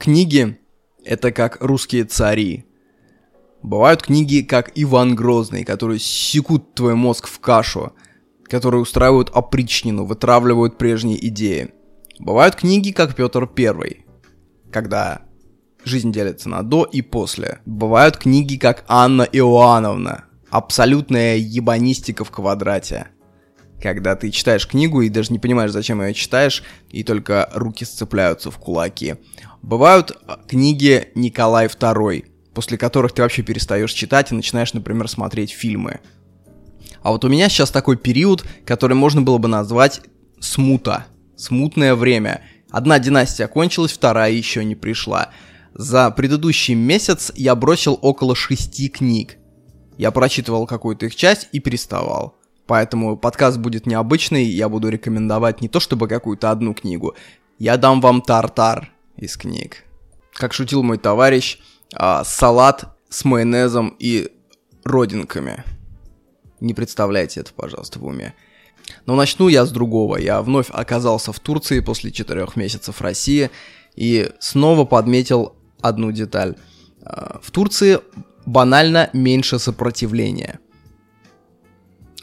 Книги — это как русские цари. Бывают книги, как Иван Грозный, которые секут твой мозг в кашу, которые устраивают опричнину, вытравливают прежние идеи. Бывают книги, как Петр Первый, когда жизнь делится на до и после. Бывают книги, как Анна Иоанновна, абсолютная ебанистика в квадрате. Когда ты читаешь книгу и даже не понимаешь, зачем ее читаешь, и только руки сцепляются в кулаки. Бывают а, книги Николай II, после которых ты вообще перестаешь читать и начинаешь, например, смотреть фильмы. А вот у меня сейчас такой период, который можно было бы назвать смута. Смутное время. Одна династия кончилась, вторая еще не пришла. За предыдущий месяц я бросил около шести книг. Я прочитывал какую-то их часть и переставал. Поэтому подкаст будет необычный, я буду рекомендовать не то чтобы какую-то одну книгу, я дам вам тартар из книг. Как шутил мой товарищ, а, салат с майонезом и родинками. Не представляйте это, пожалуйста, в уме. Но начну я с другого. Я вновь оказался в Турции после четырех месяцев России и снова подметил одну деталь. А, в Турции банально меньше сопротивления.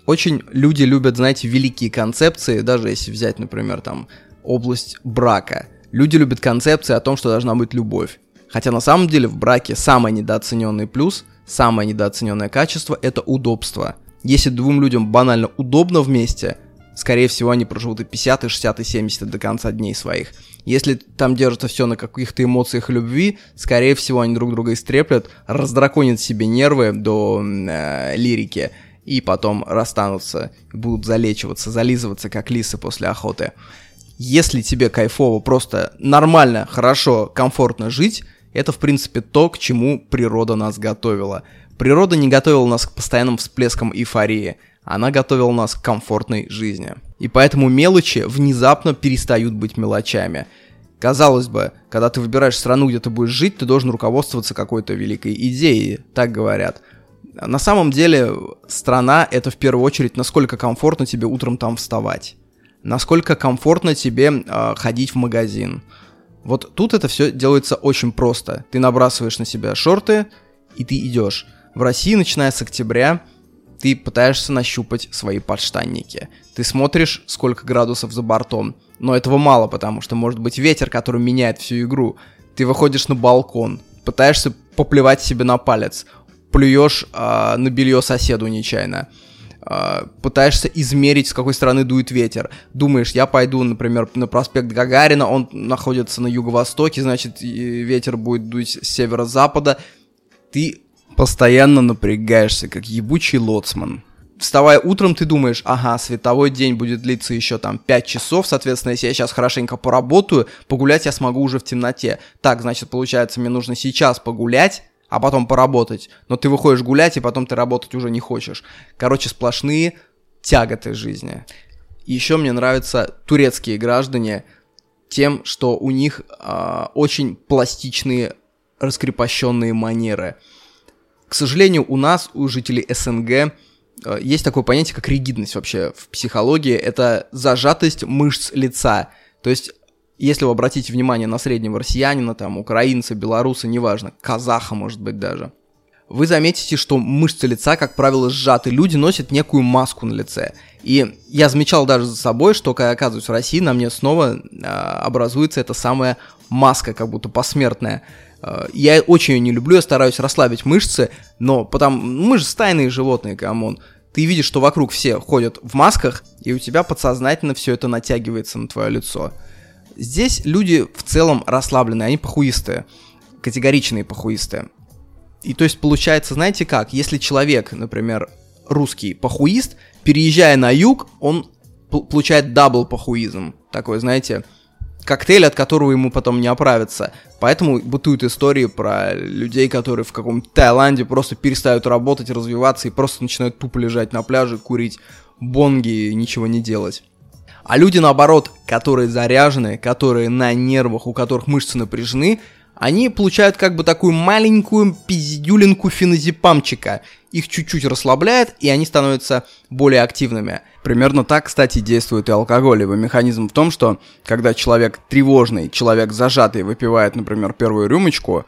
Очень люди любят, знаете, великие концепции, даже если взять, например, там область брака. Люди любят концепции о том, что должна быть любовь. Хотя на самом деле в браке самый недооцененный плюс, самое недооцененное качество – это удобство. Если двум людям банально удобно вместе, скорее всего, они проживут и 50, и 60, и 70 до конца дней своих. Если там держится все на каких-то эмоциях любви, скорее всего, они друг друга истреплят, раздраконят себе нервы до э, лирики, и потом расстанутся, будут залечиваться, зализываться, как лисы после охоты. Если тебе кайфово, просто нормально, хорошо, комфортно жить, это, в принципе, то, к чему природа нас готовила. Природа не готовила нас к постоянным всплескам эйфории, она готовила нас к комфортной жизни. И поэтому мелочи внезапно перестают быть мелочами. Казалось бы, когда ты выбираешь страну, где ты будешь жить, ты должен руководствоваться какой-то великой идеей, так говорят. На самом деле, страна — это в первую очередь, насколько комфортно тебе утром там вставать. Насколько комфортно тебе э, ходить в магазин. Вот тут это все делается очень просто. Ты набрасываешь на себя шорты, и ты идешь. В России, начиная с октября, ты пытаешься нащупать свои подштанники. Ты смотришь, сколько градусов за бортом. Но этого мало, потому что может быть ветер, который меняет всю игру. Ты выходишь на балкон, пытаешься поплевать себе на палец, плюешь э, на белье соседу нечаянно, пытаешься измерить, с какой стороны дует ветер. Думаешь, я пойду, например, на проспект Гагарина, он находится на юго-востоке, значит, ветер будет дуть с северо-запада. Ты Постоянно напрягаешься, как ебучий лоцман. Вставая утром, ты думаешь, ага, световой день будет длиться еще там 5 часов, соответственно, если я сейчас хорошенько поработаю, погулять я смогу уже в темноте. Так, значит, получается, мне нужно сейчас погулять, а потом поработать. Но ты выходишь гулять, и потом ты работать уже не хочешь. Короче, сплошные тяготы жизни. Еще мне нравятся турецкие граждане тем, что у них э, очень пластичные раскрепощенные манеры – к сожалению, у нас, у жителей СНГ, э, есть такое понятие, как ригидность вообще в психологии. Это зажатость мышц лица. То есть, если вы обратите внимание на среднего россиянина, там, украинца, белоруса, неважно, казаха, может быть, даже, вы заметите, что мышцы лица, как правило, сжаты. Люди носят некую маску на лице. И я замечал даже за собой, что когда я оказываюсь в России, на мне снова э, образуется эта самая маска, как будто посмертная. Э, я очень ее не люблю, я стараюсь расслабить мышцы, но потому мы же стайные животные, come on. Ты видишь, что вокруг все ходят в масках, и у тебя подсознательно все это натягивается на твое лицо. Здесь люди в целом расслабленные, они похуистые, категоричные похуистые. И то есть получается, знаете как, если человек, например, русский похуист, переезжая на юг, он получает double похуизм. Такой, знаете, коктейль, от которого ему потом не оправиться. Поэтому бытуют истории про людей, которые в каком-то Таиланде просто перестают работать, развиваться и просто начинают тупо лежать на пляже, курить бонги и ничего не делать. А люди, наоборот, которые заряжены, которые на нервах, у которых мышцы напряжены, они получают как бы такую маленькую пиздюлинку феназепамчика. Их чуть-чуть расслабляет, и они становятся более активными. Примерно так, кстати, действует и алкоголь. Его механизм в том, что когда человек тревожный, человек зажатый выпивает, например, первую рюмочку,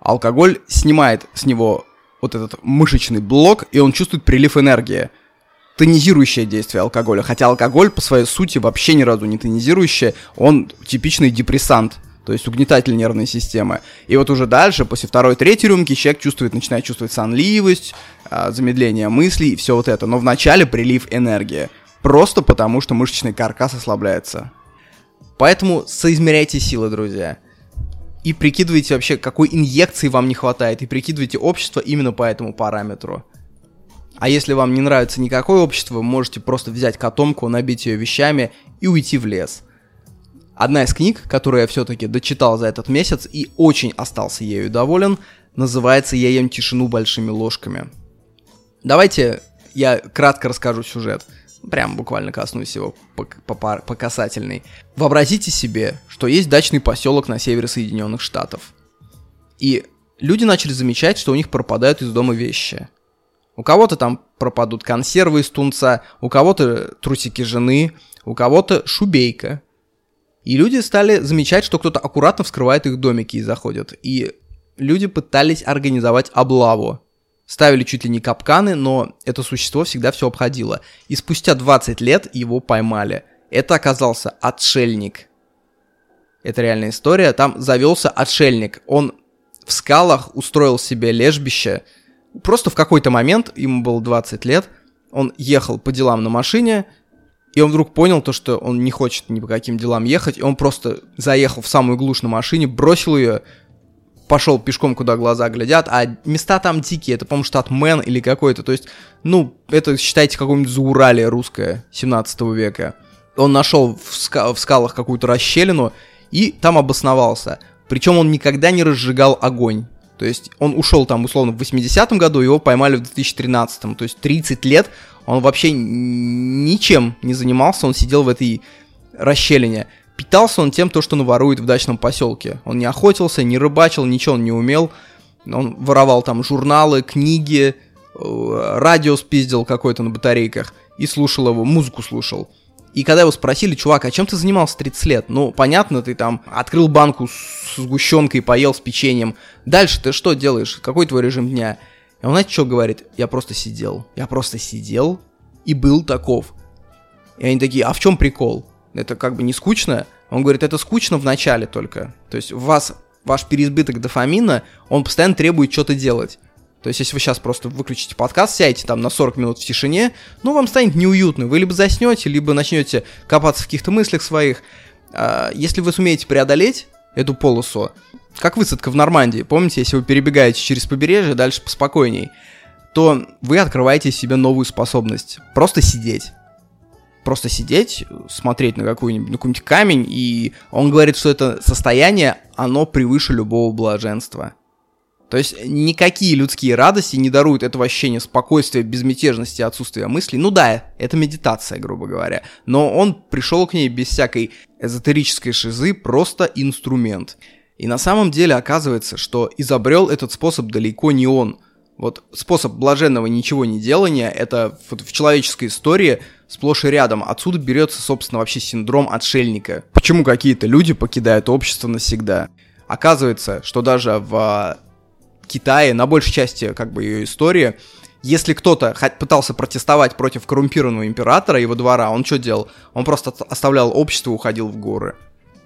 алкоголь снимает с него вот этот мышечный блок, и он чувствует прилив энергии. Тонизирующее действие алкоголя. Хотя алкоголь по своей сути вообще ни разу не тонизирующий, он типичный депрессант то есть угнетатель нервной системы. И вот уже дальше, после второй, третьей рюмки, человек чувствует, начинает чувствовать сонливость, а, замедление мыслей и все вот это. Но вначале прилив энергии. Просто потому, что мышечный каркас ослабляется. Поэтому соизмеряйте силы, друзья. И прикидывайте вообще, какой инъекции вам не хватает. И прикидывайте общество именно по этому параметру. А если вам не нравится никакое общество, вы можете просто взять котомку, набить ее вещами и уйти в лес – Одна из книг, которую я все-таки дочитал за этот месяц и очень остался ею доволен, называется «Я ем тишину большими ложками». Давайте я кратко расскажу сюжет. Прям буквально коснусь его по, по, касательной. Вообразите себе, что есть дачный поселок на севере Соединенных Штатов. И люди начали замечать, что у них пропадают из дома вещи. У кого-то там пропадут консервы из тунца, у кого-то трусики жены, у кого-то шубейка – и люди стали замечать, что кто-то аккуратно вскрывает их домики и заходит. И люди пытались организовать облаву. Ставили чуть ли не капканы, но это существо всегда все обходило. И спустя 20 лет его поймали. Это оказался отшельник. Это реальная история. Там завелся отшельник. Он в скалах устроил себе лежбище. Просто в какой-то момент, ему было 20 лет, он ехал по делам на машине, и он вдруг понял то, что он не хочет ни по каким делам ехать, и он просто заехал в самую глушь на машине, бросил ее, пошел пешком, куда глаза глядят, а места там дикие, это, по-моему, штат Мэн или какой-то, то есть, ну, это, считайте, какое-нибудь Зауралие русское 17 века. Он нашел в, ска- в скалах какую-то расщелину и там обосновался. Причем он никогда не разжигал огонь. То есть он ушел там условно в 80-м году, его поймали в 2013-м. То есть 30 лет он вообще ничем не занимался, он сидел в этой расщелине. Питался он тем, то, что наворует в дачном поселке. Он не охотился, не рыбачил, ничего он не умел. Он воровал там журналы, книги, э, радио спиздил какой-то на батарейках и слушал его, музыку слушал. И когда его спросили, чувак, а чем ты занимался 30 лет? Ну, понятно, ты там открыл банку с сгущенкой, поел с печеньем. Дальше ты что делаешь? Какой твой режим дня? И он, знаете, что говорит? Я просто сидел. Я просто сидел и был таков. И они такие, а в чем прикол? Это как бы не скучно? Он говорит, это скучно в начале только. То есть у вас ваш переизбыток дофамина, он постоянно требует что-то делать. То есть, если вы сейчас просто выключите подкаст, сядете там на 40 минут в тишине, ну, вам станет неуютно. Вы либо заснете, либо начнете копаться в каких-то мыслях своих. А, если вы сумеете преодолеть эту полосу, как высадка в Нормандии, помните, если вы перебегаете через побережье, дальше поспокойней, то вы открываете себе новую способность. Просто сидеть. Просто сидеть, смотреть на, какой-нибудь, на какой-нибудь камень, и он говорит, что это состояние, оно превыше любого блаженства. То есть никакие людские радости не даруют этого ощущения спокойствия, безмятежности, отсутствия мыслей. Ну да, это медитация, грубо говоря. Но он пришел к ней без всякой эзотерической шизы, просто инструмент. И на самом деле оказывается, что изобрел этот способ далеко не он. Вот способ блаженного ничего не делания, это в человеческой истории сплошь и рядом. Отсюда берется, собственно, вообще синдром отшельника. Почему какие-то люди покидают общество навсегда? Оказывается, что даже в Китае, на большей части как бы ее истории, если кто-то пытался протестовать против коррумпированного императора, его двора, он что делал? Он просто оставлял общество и уходил в горы.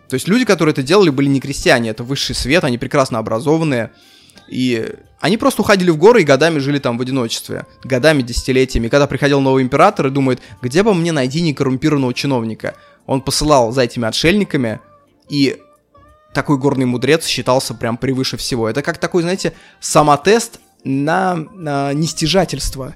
То есть люди, которые это делали, были не крестьяне, это высший свет, они прекрасно образованные. И они просто уходили в горы и годами жили там в одиночестве. Годами, десятилетиями. Когда приходил новый император и думает, где бы мне найти некоррумпированного чиновника? Он посылал за этими отшельниками, и такой горный мудрец считался прям превыше всего. Это как такой, знаете, самотест на, на нестяжательство.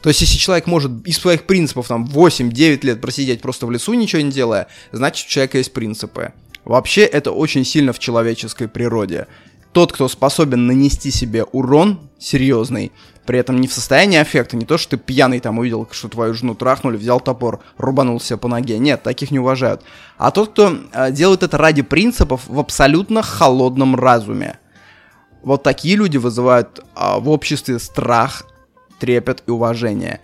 То есть, если человек может из своих принципов там 8-9 лет просидеть просто в лесу, ничего не делая, значит, у человека есть принципы. Вообще, это очень сильно в человеческой природе. Тот, кто способен нанести себе урон серьезный, при этом не в состоянии аффекта, не то, что ты пьяный там увидел, что твою жену трахнули, взял топор, рубанул себя по ноге. Нет, таких не уважают. А тот, кто э, делает это ради принципов в абсолютно холодном разуме. Вот такие люди вызывают э, в обществе страх, трепет и уважение.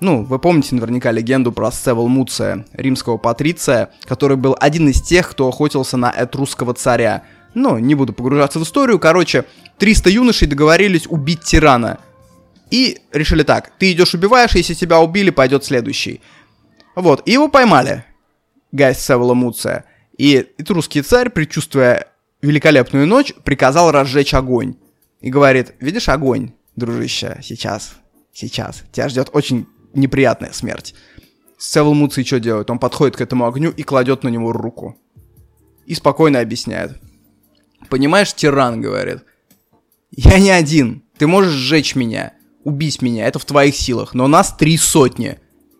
Ну, вы помните наверняка легенду про Севел Муция, римского патриция, который был один из тех, кто охотился на этрусского царя. Ну, не буду погружаться в историю. Короче, 300 юношей договорились убить тирана. И решили так, ты идешь убиваешь, если тебя убили, пойдет следующий. Вот, и его поймали. Гай Севела Муция. И этрусский царь, предчувствуя великолепную ночь, приказал разжечь огонь. И говорит, видишь огонь, дружище, сейчас, сейчас, тебя ждет очень неприятная смерть. Севил Муций что делает? Он подходит к этому огню и кладет на него руку. И спокойно объясняет. Понимаешь, тиран, говорит. Я не один. Ты можешь сжечь меня, убить меня, это в твоих силах. Но нас три сотни.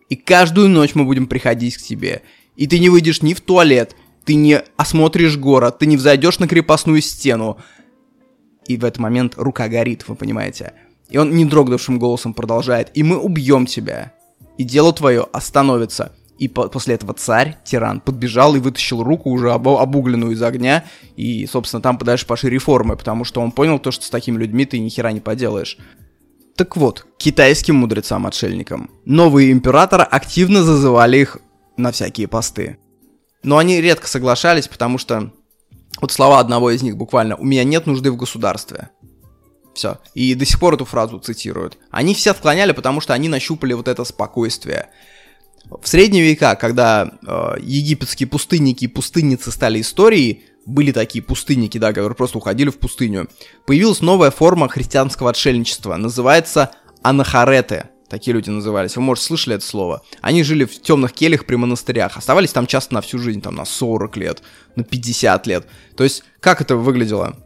И каждую ночь мы будем приходить к тебе. И ты не выйдешь ни в туалет, ты не осмотришь город, ты не взойдешь на крепостную стену. И в этот момент рука горит, вы понимаете. И он не дрогнувшим голосом продолжает. «И мы убьем тебя, и дело твое остановится». И по- после этого царь, тиран, подбежал и вытащил руку уже об- обугленную из огня, и, собственно, там подальше пошли реформы, потому что он понял то, что с такими людьми ты ни хера не поделаешь. Так вот, китайским мудрецам-отшельникам. Новые императора активно зазывали их на всякие посты. Но они редко соглашались, потому что вот слова одного из них буквально «У меня нет нужды в государстве». Все. И до сих пор эту фразу цитируют. Они все отклоняли, потому что они нащупали вот это спокойствие. В средние века, когда э, египетские пустынники и пустынницы стали историей, были такие пустынники, да, которые просто уходили в пустыню, появилась новая форма христианского отшельничества. Называется анахареты. Такие люди назывались. Вы, может, слышали это слово. Они жили в темных кельях при монастырях. Оставались там часто на всю жизнь, там на 40 лет, на 50 лет. То есть, как это выглядело?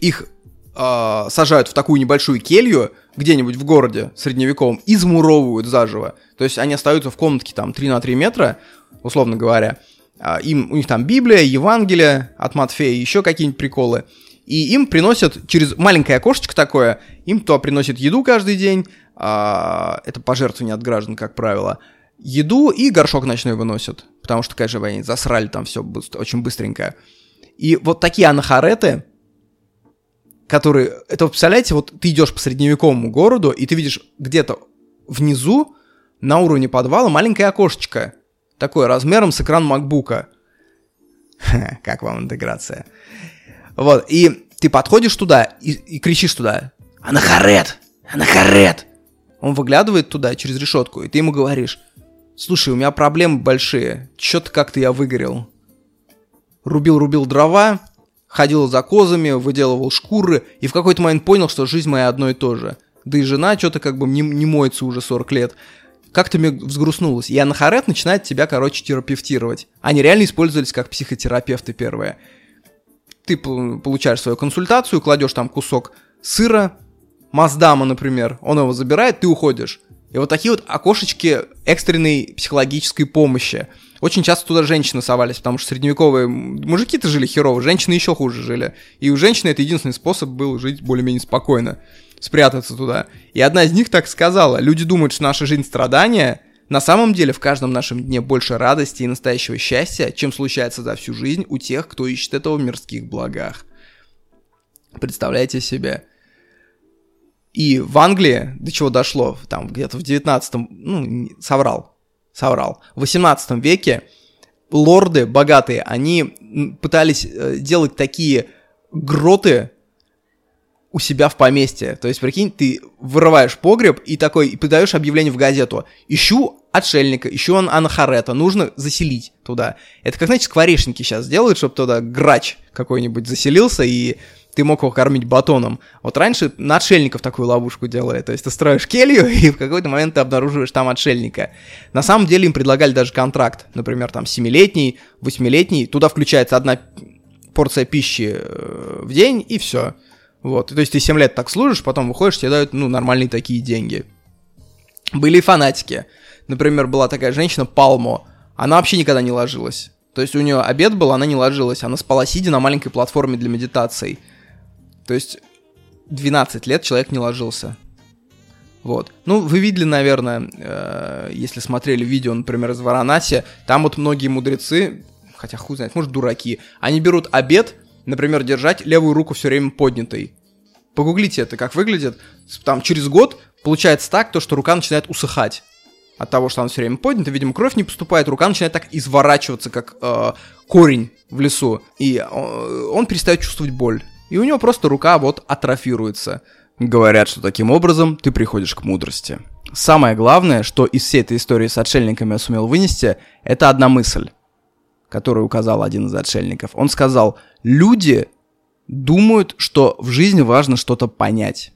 Их э, сажают в такую небольшую келью где-нибудь в городе средневековом и замуровывают заживо. То есть они остаются в комнатке там 3 на 3 метра, условно говоря. Э, им, у них там Библия, Евангелие от Матфея, еще какие-нибудь приколы. И им приносят через маленькое окошечко такое, им то приносят еду каждый день, э, это пожертвование от граждан, как правило, еду и горшок ночной выносят, потому что, конечно, они засрали там все очень быстренько. И вот такие анахареты, которые... Это, представляете, вот ты идешь по средневековому городу, и ты видишь где-то внизу, на уровне подвала, маленькое окошечко. Такое, размером с экран макбука. Как вам интеграция? Вот, и ты подходишь туда и, и кричишь туда. Анахарет! Анахарет! Он выглядывает туда через решетку, и ты ему говоришь. Слушай, у меня проблемы большие. Чё-то как-то я выгорел. Рубил-рубил дрова, ходил за козами, выделывал шкуры, и в какой-то момент понял, что жизнь моя одно и то же. Да и жена что-то как бы не, не моется уже 40 лет. Как-то мне взгрустнулось. И анахарет начинает тебя, короче, терапевтировать. Они реально использовались как психотерапевты первые. Ты получаешь свою консультацию, кладешь там кусок сыра, Маздама, например, он его забирает, ты уходишь. И вот такие вот окошечки экстренной психологической помощи. Очень часто туда женщины совались, потому что средневековые мужики-то жили херово, женщины еще хуже жили. И у женщины это единственный способ был жить более-менее спокойно, спрятаться туда. И одна из них так сказала, люди думают, что наша жизнь страдания, на самом деле в каждом нашем дне больше радости и настоящего счастья, чем случается за всю жизнь у тех, кто ищет этого в мирских благах. Представляете себе? И в Англии до чего дошло, там где-то в 19-м, ну, соврал, соврал, в 18 веке лорды богатые, они пытались делать такие гроты у себя в поместье. То есть, прикинь, ты вырываешь погреб и такой, и подаешь объявление в газету. Ищу отшельника, ищу анахарета, нужно заселить туда. Это как, знаете, скворечники сейчас делают, чтобы туда грач какой-нибудь заселился и ты мог его кормить батоном. Вот раньше на отшельников такую ловушку делали. То есть ты строишь келью, и в какой-то момент ты обнаруживаешь там отшельника. На самом деле им предлагали даже контракт. Например, там 7-летний, 8-летний. Туда включается одна порция пищи в день, и все. Вот. То есть ты 7 лет так служишь, потом выходишь, тебе дают, ну, нормальные такие деньги. Были и фанатики. Например, была такая женщина, Палмо. Она вообще никогда не ложилась. То есть у нее обед был, она не ложилась. Она спала сидя на маленькой платформе для медитаций. То есть 12 лет человек не ложился. Вот. Ну, вы видели, наверное, э, если смотрели видео, например, из Варанаси, там вот многие мудрецы, хотя хуй знает, может, дураки, они берут обед, например, держать левую руку все время поднятой. Погуглите это, как выглядит. Там через год получается так, то, что рука начинает усыхать. от того, что она все время поднята, видимо, кровь не поступает, рука начинает так изворачиваться, как э, корень в лесу, и э, он перестает чувствовать боль. И у него просто рука вот атрофируется. Говорят, что таким образом ты приходишь к мудрости. Самое главное, что из всей этой истории с отшельниками я сумел вынести, это одна мысль, которую указал один из отшельников. Он сказал, люди думают, что в жизни важно что-то понять.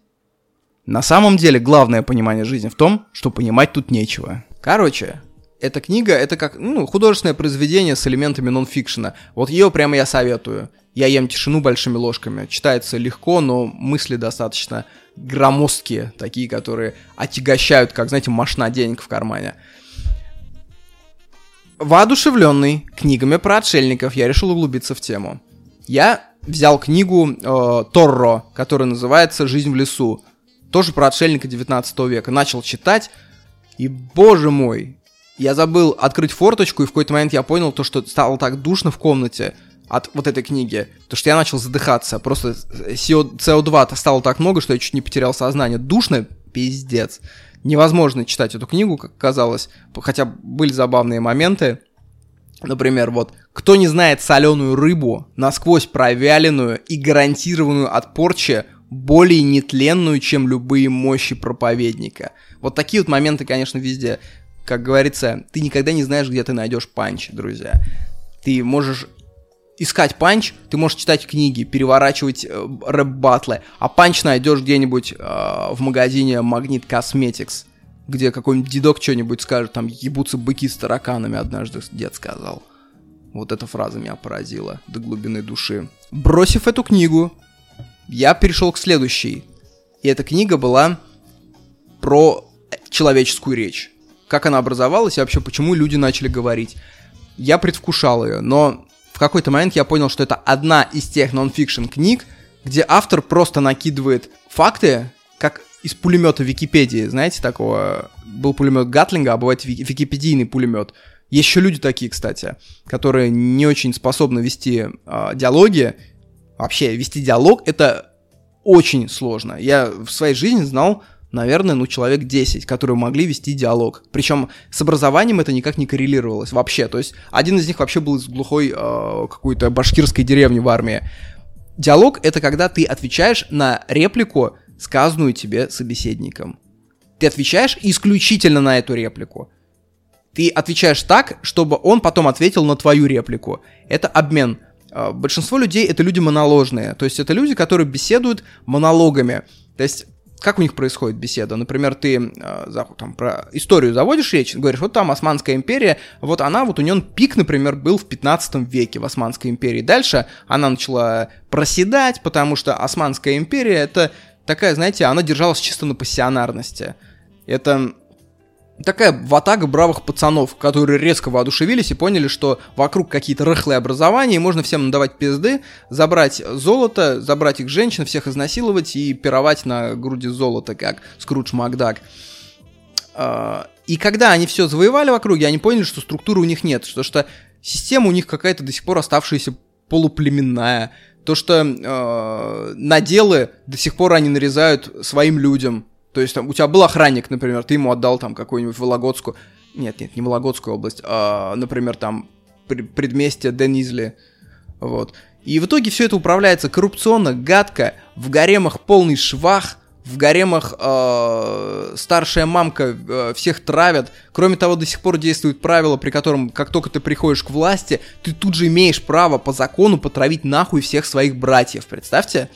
На самом деле, главное понимание жизни в том, что понимать тут нечего. Короче, эта книга, это как ну, художественное произведение с элементами нонфикшена. Вот ее прямо я советую. Я ем тишину большими ложками. Читается легко, но мысли достаточно громоздкие, такие, которые отягощают, как, знаете, машина денег в кармане. Воодушевленный книгами про отшельников, я решил углубиться в тему. Я взял книгу э, Торро, которая называется «Жизнь в лесу». Тоже про отшельника 19 века. Начал читать, и, боже мой, я забыл открыть форточку, и в какой-то момент я понял то, что стало так душно в комнате от вот этой книги, то что я начал задыхаться. Просто CO2 стало так много, что я чуть не потерял сознание. Душно, пиздец. Невозможно читать эту книгу, как казалось, хотя были забавные моменты. Например, вот, кто не знает соленую рыбу, насквозь провяленную и гарантированную от порчи, более нетленную, чем любые мощи проповедника. Вот такие вот моменты, конечно, везде. Как говорится, ты никогда не знаешь, где ты найдешь панч, друзья. Ты можешь искать панч, ты можешь читать книги, переворачивать э, рэп-батлы, а панч найдешь где-нибудь э, в магазине Магнит Cosmetics, где какой-нибудь дедок что-нибудь скажет, там ебутся быки с тараканами, однажды дед сказал. Вот эта фраза меня поразила до глубины души. Бросив эту книгу, я перешел к следующей. И эта книга была про человеческую речь. Как она образовалась и вообще почему люди начали говорить. Я предвкушал ее, но в какой-то момент я понял, что это одна из тех нон-фикшн книг, где автор просто накидывает факты, как из пулемета Википедии, знаете, такого, был пулемет Гатлинга, а бывает википедийный пулемет. Есть еще люди такие, кстати, которые не очень способны вести э, диалоги. Вообще, вести диалог это очень сложно. Я в своей жизни знал наверное, ну, человек 10, которые могли вести диалог. Причем с образованием это никак не коррелировалось вообще. То есть один из них вообще был из глухой э, какой-то башкирской деревни в армии. Диалог — это когда ты отвечаешь на реплику, сказанную тебе собеседником. Ты отвечаешь исключительно на эту реплику. Ты отвечаешь так, чтобы он потом ответил на твою реплику. Это обмен. Э, большинство людей — это люди моноложные. То есть это люди, которые беседуют монологами. То есть как у них происходит беседа? Например, ты э, там, про историю заводишь речь, говоришь, вот там Османская империя, вот она, вот у нее пик, например, был в 15 веке в Османской империи. Дальше она начала проседать, потому что Османская империя это такая, знаете, она держалась чисто на пассионарности. Это такая ватага бравых пацанов, которые резко воодушевились и поняли, что вокруг какие-то рыхлые образования, и можно всем надавать пизды, забрать золото, забрать их женщин, всех изнасиловать и пировать на груди золота, как Скрудж Макдак. А, и когда они все завоевали в округе, они поняли, что структуры у них нет, что, что система у них какая-то до сих пор оставшаяся полуплеменная, то, что э, наделы до сих пор они нарезают своим людям, то есть там у тебя был охранник, например, ты ему отдал там какую-нибудь Вологодскую, нет, нет, не Вологодскую область, а, например, там предместье Денизли, вот. И в итоге все это управляется коррупционно, гадко, в гаремах полный швах, в гаремах э, старшая мамка э, всех травят. Кроме того, до сих пор действует правило, при котором, как только ты приходишь к власти, ты тут же имеешь право по закону потравить нахуй всех своих братьев. Представьте?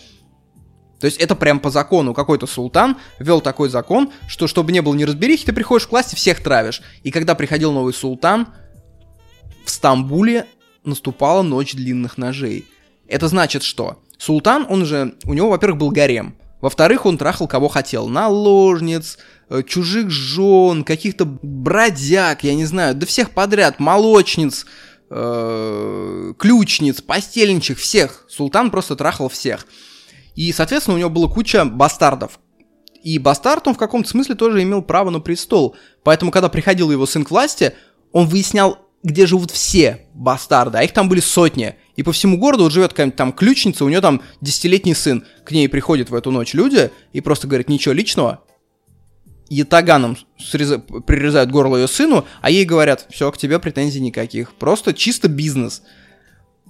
То есть это прям по закону. Какой-то султан ввел такой закон, что чтобы не было неразберихи, ты приходишь к власти, всех травишь. И когда приходил новый султан, в Стамбуле наступала ночь длинных ножей. Это значит что? Султан, он же, у него, во-первых, был гарем. Во-вторых, он трахал кого хотел. Наложниц, э, чужих жен, каких-то бродяг, я не знаю, да всех подряд, молочниц, э, ключниц, постельничек, всех. Султан просто трахал всех. И, соответственно, у него была куча бастардов. И бастард, он в каком-то смысле тоже имел право на престол. Поэтому, когда приходил его сын к власти, он выяснял, где живут все бастарды, а их там были сотни. И по всему городу вот живет какая-нибудь там ключница, у нее там десятилетний сын. К ней приходят в эту ночь люди и просто говорят, ничего личного, ятаганом среза- прирезают горло ее сыну, а ей говорят, все, к тебе претензий никаких. Просто чисто бизнес.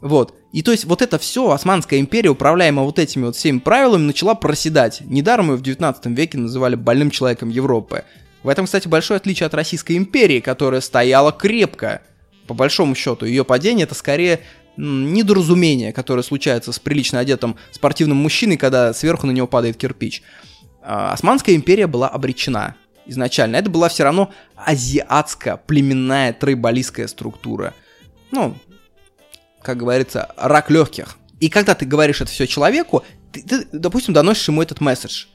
Вот. И то есть вот это все, Османская империя, управляемая вот этими вот всеми правилами, начала проседать. Недаром ее в 19 веке называли больным человеком Европы. В этом, кстати, большое отличие от Российской империи, которая стояла крепко. По большому счету, ее падение это скорее недоразумение, которое случается с прилично одетым спортивным мужчиной, когда сверху на него падает кирпич. А, Османская империя была обречена изначально. Это была все равно азиатско-племенная трейбалистская структура. Ну, как говорится, рак легких. И когда ты говоришь это все человеку, ты, ты, допустим, доносишь ему этот месседж.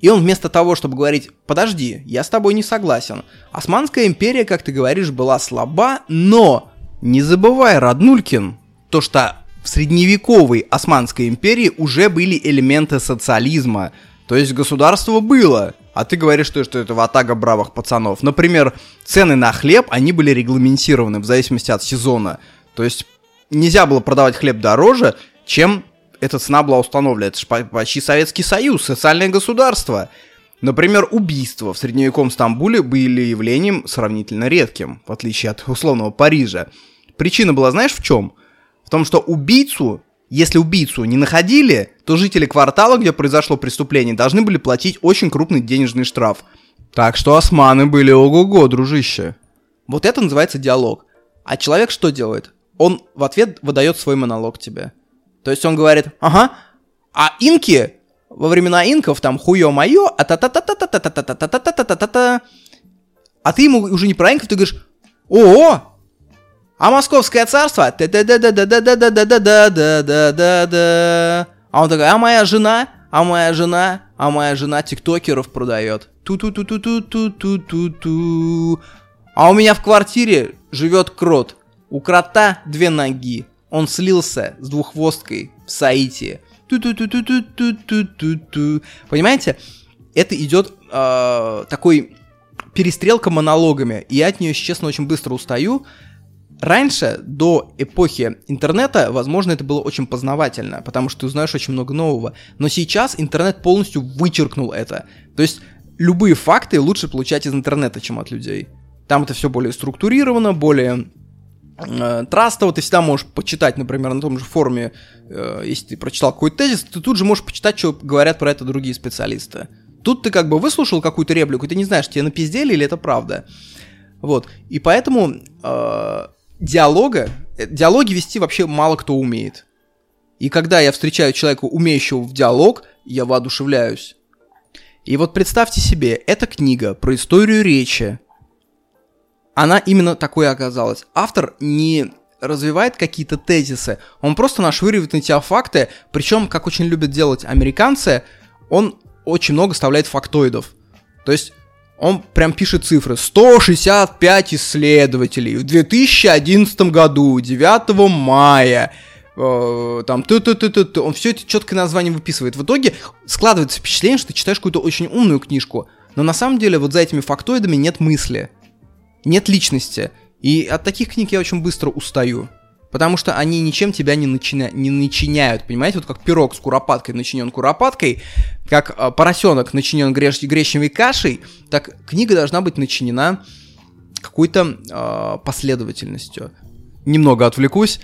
И он вместо того, чтобы говорить, подожди, я с тобой не согласен. Османская империя, как ты говоришь, была слаба, но не забывай, Раднулькин, то, что в средневековой Османской империи уже были элементы социализма. То есть государство было, а ты говоришь, что, что это ватага бравых пацанов. Например, цены на хлеб, они были регламентированы в зависимости от сезона. То есть нельзя было продавать хлеб дороже, чем эта цена была установлена. Это же почти Советский Союз, социальное государство. Например, убийства в средневековом Стамбуле были явлением сравнительно редким, в отличие от условного Парижа. Причина была, знаешь, в чем? В том, что убийцу, если убийцу не находили, то жители квартала, где произошло преступление, должны были платить очень крупный денежный штраф. Так что османы были ого-го, дружище. Вот это называется диалог. А человек что делает? Он в ответ выдает свой монолог тебе. То есть он говорит, ага, а инки во времена инков там хуё моё, а та та та та та та та та та та та та та та та А ты ему уже не про инков, ты говоришь, о, а московское царство, да да да да да да да да да да да да да да А он такой, а моя жена, а моя жена, а моя жена тиктокеров продает. Ту-ту-ту-ту-ту-ту-ту-ту. А у меня в квартире живет крот. У крота две ноги. Он слился с двуххвосткой в Саити. Ту-ту-ту-ту-ту-ту-ту. Понимаете? Это идет э, такой перестрелка монологами. И я от нее, честно, очень быстро устаю. Раньше, до эпохи интернета, возможно, это было очень познавательно, потому что ты узнаешь очень много нового. Но сейчас интернет полностью вычеркнул это. То есть любые факты лучше получать из интернета, чем от людей. Там это все более структурировано, более Э, трастово, ты всегда можешь почитать, например, на том же форуме, э, если ты прочитал какой-то тезис, ты тут же можешь почитать, что говорят про это другие специалисты. Тут ты как бы выслушал какую-то реплику, и ты не знаешь, тебе напиздели или это правда. Вот. И поэтому э, диалога, э, диалоги вести вообще мало кто умеет. И когда я встречаю человека, умеющего в диалог, я воодушевляюсь. И вот представьте себе, эта книга про историю речи, она именно такой оказалась. Автор не развивает какие-то тезисы, он просто нашвыривает на тебя факты, причем, как очень любят делать американцы, он очень много вставляет фактоидов. То есть он прям пишет цифры. 165 исследователей в 2011 году, 9 мая, э, там, ты ты ты ты ты он все это четкое название выписывает. В итоге складывается впечатление, что ты читаешь какую-то очень умную книжку, но на самом деле вот за этими фактоидами нет мысли нет личности. И от таких книг я очень быстро устаю. Потому что они ничем тебя не, начиня... не начиняют, понимаете? Вот как пирог с куропаткой начинен куропаткой, как э, поросенок начинен греш... гречневой кашей, так книга должна быть начинена какой-то э, последовательностью. Немного отвлекусь.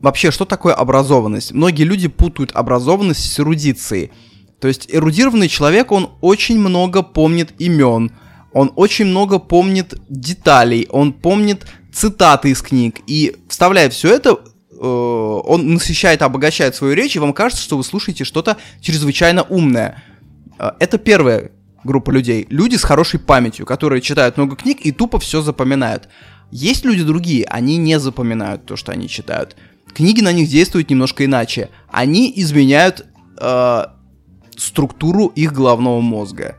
Вообще, что такое образованность? Многие люди путают образованность с эрудицией. То есть эрудированный человек, он очень много помнит имен, он очень много помнит деталей, он помнит цитаты из книг, и вставляя все это, э, он насыщает, обогащает свою речь, и вам кажется, что вы слушаете что-то чрезвычайно умное. Э, это первая группа людей. Люди с хорошей памятью, которые читают много книг и тупо все запоминают. Есть люди другие, они не запоминают то, что они читают. Книги на них действуют немножко иначе. Они изменяют э, структуру их головного мозга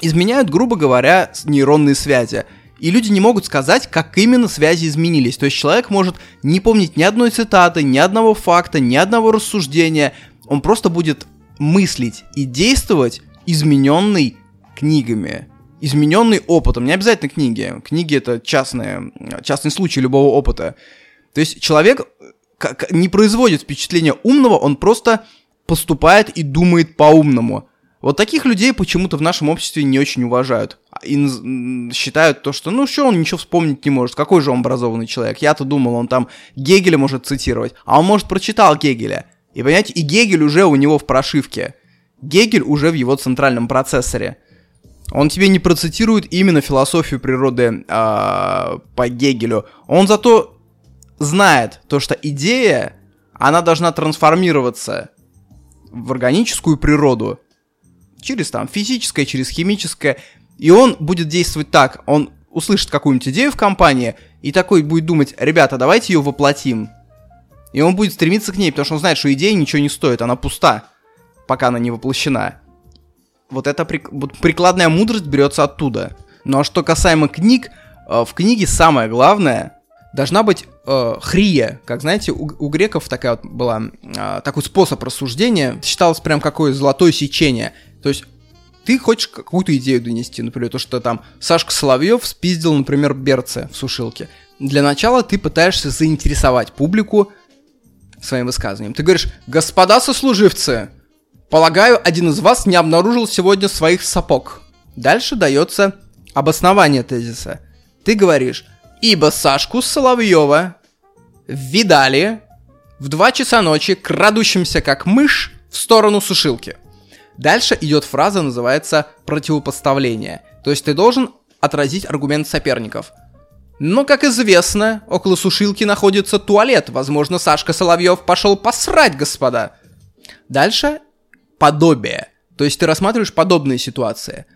изменяют, грубо говоря, нейронные связи. И люди не могут сказать, как именно связи изменились. То есть человек может не помнить ни одной цитаты, ни одного факта, ни одного рассуждения. Он просто будет мыслить и действовать измененный книгами. Измененный опытом. Не обязательно книги. Книги это частные, частный случай любого опыта. То есть человек не производит впечатление умного, он просто поступает и думает по-умному. Вот таких людей почему-то в нашем обществе не очень уважают. и считают то, что ну что он ничего вспомнить не может, какой же он образованный человек. Я-то думал, он там Гегеля может цитировать, а он, может, прочитал Гегеля. И понимаете, и Гегель уже у него в прошивке. Гегель уже в его центральном процессоре. Он тебе не процитирует именно философию природы э, по Гегелю. Он зато знает то, что идея, она должна трансформироваться в органическую природу. Через там физическое, через химическое. И он будет действовать так. Он услышит какую-нибудь идею в компании и такой будет думать, ребята, давайте ее воплотим. И он будет стремиться к ней, потому что он знает, что идея ничего не стоит, она пуста, пока она не воплощена. Вот эта прик... вот прикладная мудрость берется оттуда. Ну а что касаемо книг, э, в книге самое главное должна быть э, хрия. Как знаете, у, у греков такая вот была, э, такой способ рассуждения, считалось прям какое золотое сечение. То есть ты хочешь какую-то идею донести, например, то, что там Сашка Соловьев спиздил, например, берцы в сушилке. Для начала ты пытаешься заинтересовать публику своим высказыванием. Ты говоришь, господа сослуживцы, полагаю, один из вас не обнаружил сегодня своих сапог. Дальше дается обоснование тезиса. Ты говоришь, ибо Сашку Соловьева видали в 2 часа ночи крадущимся как мышь в сторону сушилки. Дальше идет фраза, называется противопоставление. То есть ты должен отразить аргумент соперников. Но, как известно, около сушилки находится туалет. Возможно, Сашка Соловьев пошел посрать, господа. Дальше подобие. То есть ты рассматриваешь подобные ситуации.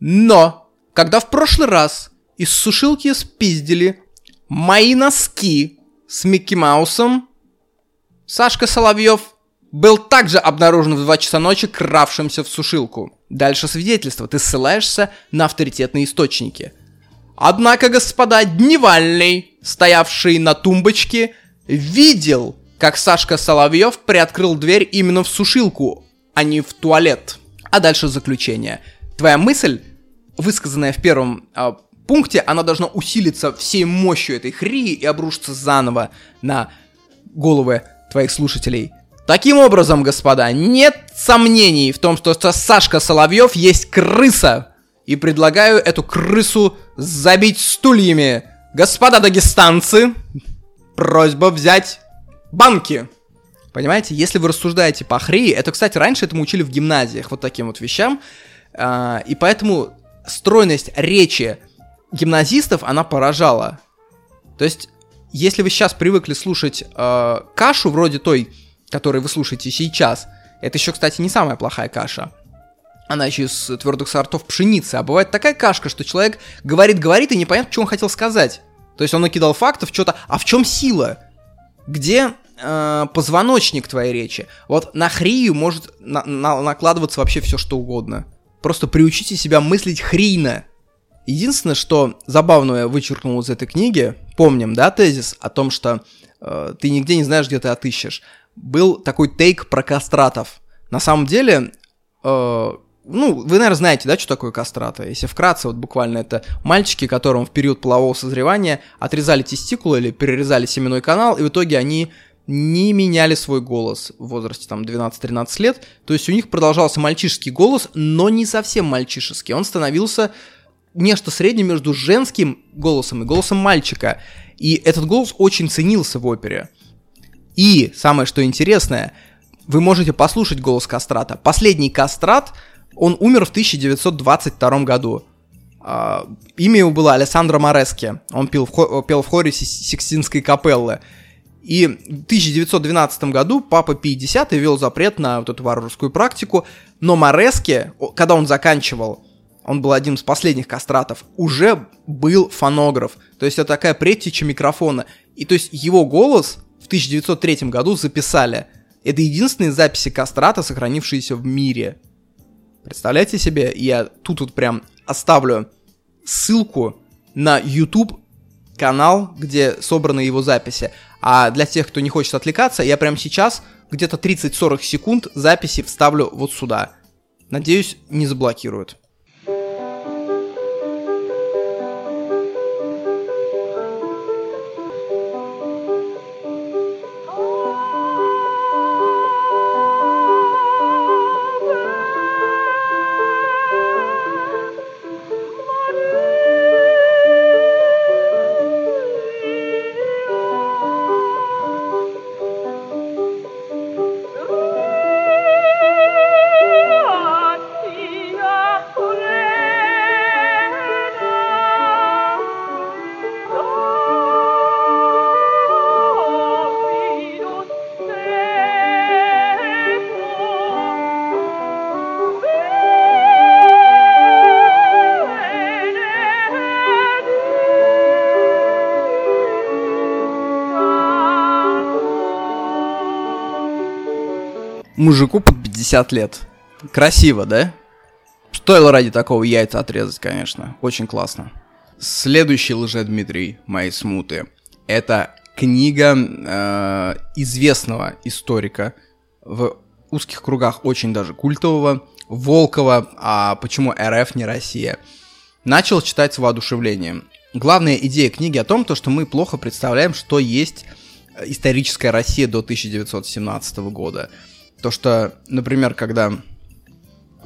Но, когда в прошлый раз из сушилки спиздили мои носки с Микки Маусом. Сашка Соловьев был также обнаружен в 2 часа ночи кравшимся в сушилку. Дальше свидетельство. Ты ссылаешься на авторитетные источники. Однако, господа, Дневальный, стоявший на тумбочке, видел, как Сашка Соловьев приоткрыл дверь именно в сушилку, а не в туалет. А дальше заключение. Твоя мысль, высказанная в первом а, пункте она должна усилиться всей мощью этой хрии и обрушиться заново на головы твоих слушателей. Таким образом, господа, нет сомнений в том, что Сашка Соловьев есть крыса. И предлагаю эту крысу забить стульями. Господа дагестанцы, просьба взять банки. Понимаете, если вы рассуждаете по хрии, это, кстати, раньше этому учили в гимназиях, вот таким вот вещам, а, и поэтому стройность речи гимназистов она поражала. То есть, если вы сейчас привыкли слушать э, кашу вроде той, которую вы слушаете сейчас, это еще, кстати, не самая плохая каша. Она еще из твердых сортов пшеницы. А бывает такая кашка, что человек говорит-говорит и непонятно, что он хотел сказать. То есть он накидал фактов, что-то. А в чем сила? Где э, позвоночник твоей речи? Вот на хрию может на- на- накладываться вообще все, что угодно. Просто приучите себя мыслить хрийно. Единственное, что забавное вычеркнул из этой книги, помним, да, тезис о том, что э, ты нигде не знаешь, где ты отыщешь. Был такой тейк про кастратов. На самом деле, э, ну, вы, наверное, знаете, да, что такое кастраты. Если вкратце, вот буквально это мальчики, которым в период полового созревания отрезали тестикулы или перерезали семенной канал, и в итоге они не меняли свой голос в возрасте там 12-13 лет. То есть у них продолжался мальчишеский голос, но не совсем мальчишеский. Он становился нечто среднее между женским голосом и голосом мальчика. И этот голос очень ценился в опере. И самое что интересное, вы можете послушать голос Кастрата. Последний Кастрат, он умер в 1922 году. Uh, имя его было Алессандро Морески. Он пел в, хо- пел в хоре Сикстинской капеллы. И в 1912 году Папа Пий X ввел запрет на вот эту варварскую практику, но Морески, когда он заканчивал он был один из последних кастратов, уже был фонограф. То есть это такая предтеча микрофона. И то есть его голос в 1903 году записали. Это единственные записи кастрата, сохранившиеся в мире. Представляете себе, я тут вот прям оставлю ссылку на YouTube канал, где собраны его записи. А для тех, кто не хочет отвлекаться, я прямо сейчас где-то 30-40 секунд записи вставлю вот сюда. Надеюсь, не заблокируют. 50 лет. Красиво, да? Стоило ради такого яйца отрезать, конечно. Очень классно. Следующий лже-Дмитрий, мои смуты. Это книга э, известного историка в узких кругах очень даже культового, Волкова, а почему РФ не Россия. Начал читать с воодушевлением. Главная идея книги о том, то, что мы плохо представляем, что есть историческая Россия до 1917 года. То, что, например, когда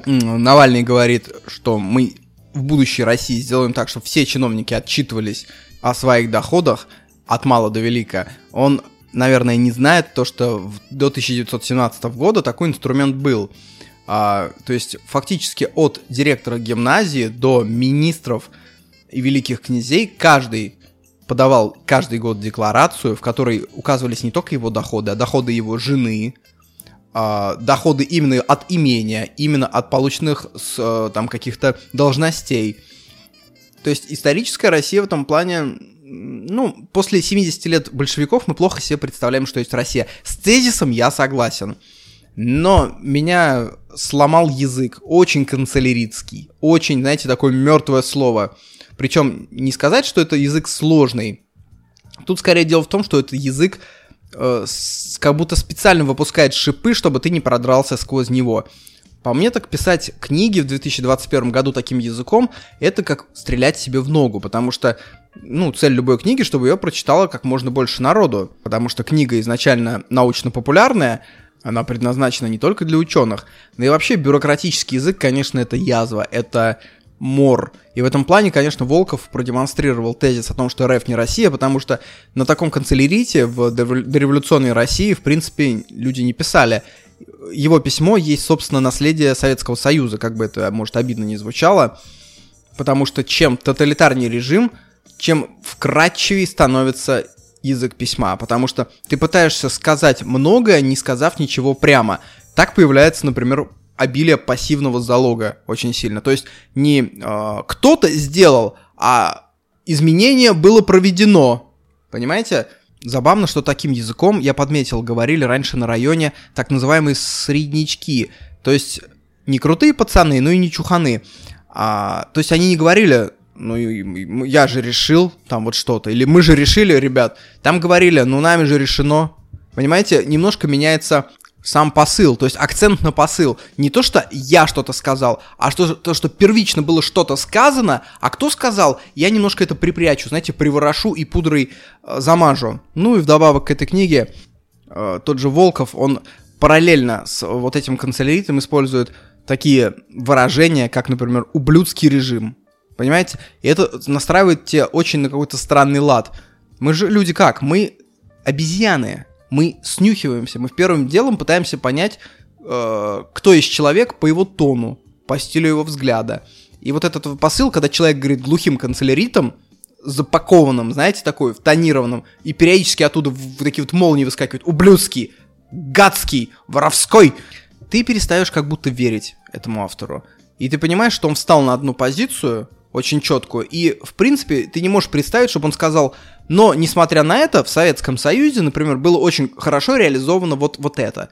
Навальный говорит, что мы в будущей России сделаем так, чтобы все чиновники отчитывались о своих доходах от мала до велика, он, наверное, не знает то, что до 1917 года такой инструмент был. А, то есть фактически от директора гимназии до министров и великих князей каждый подавал каждый год декларацию, в которой указывались не только его доходы, а доходы его жены, доходы именно от имения, именно от полученных с э, там каких-то должностей. То есть историческая Россия в этом плане, ну, после 70 лет большевиков мы плохо себе представляем, что есть Россия. С тезисом я согласен. Но меня сломал язык, очень канцеляритский, очень, знаете, такое мертвое слово. Причем не сказать, что это язык сложный. Тут скорее дело в том, что это язык как будто специально выпускает шипы, чтобы ты не продрался сквозь него. По мне так писать книги в 2021 году таким языком, это как стрелять себе в ногу, потому что, ну, цель любой книги, чтобы ее прочитало как можно больше народу, потому что книга изначально научно-популярная, она предназначена не только для ученых, но и вообще бюрократический язык, конечно, это язва, это мор. И в этом плане, конечно, Волков продемонстрировал тезис о том, что РФ не Россия, потому что на таком канцелярите в дореволюционной России, в принципе, люди не писали. Его письмо есть, собственно, наследие Советского Союза, как бы это, может, обидно не звучало, потому что чем тоталитарнее режим, чем вкрадчивее становится язык письма, потому что ты пытаешься сказать многое, не сказав ничего прямо. Так появляется, например, обилие пассивного залога очень сильно. То есть не э, кто-то сделал, а изменение было проведено. Понимаете? Забавно, что таким языком, я подметил, говорили раньше на районе так называемые среднячки. То есть не крутые пацаны, но и не чуханы. А, то есть они не говорили, ну я же решил там вот что-то, или мы же решили, ребят. Там говорили, ну нами же решено. Понимаете, немножко меняется сам посыл, то есть акцент на посыл. Не то, что я что-то сказал, а что, то, что первично было что-то сказано, а кто сказал, я немножко это припрячу, знаете, приворошу и пудрой э, замажу. Ну и вдобавок к этой книге э, тот же Волков, он параллельно с вот этим канцеляритом использует такие выражения, как, например, «ублюдский режим». Понимаете? И это настраивает тебя очень на какой-то странный лад. Мы же люди как? Мы обезьяны мы снюхиваемся, мы в первым делом пытаемся понять, э, кто есть человек по его тону, по стилю его взгляда. И вот этот посыл, когда человек говорит глухим канцеляритом, запакованным, знаете, такой, в тонированном, и периодически оттуда в, в такие вот молнии выскакивают, ублюдский, гадский, воровской, ты перестаешь как будто верить этому автору. И ты понимаешь, что он встал на одну позицию, очень четкую, и, в принципе, ты не можешь представить, чтобы он сказал, но, несмотря на это, в Советском Союзе, например, было очень хорошо реализовано вот, вот это.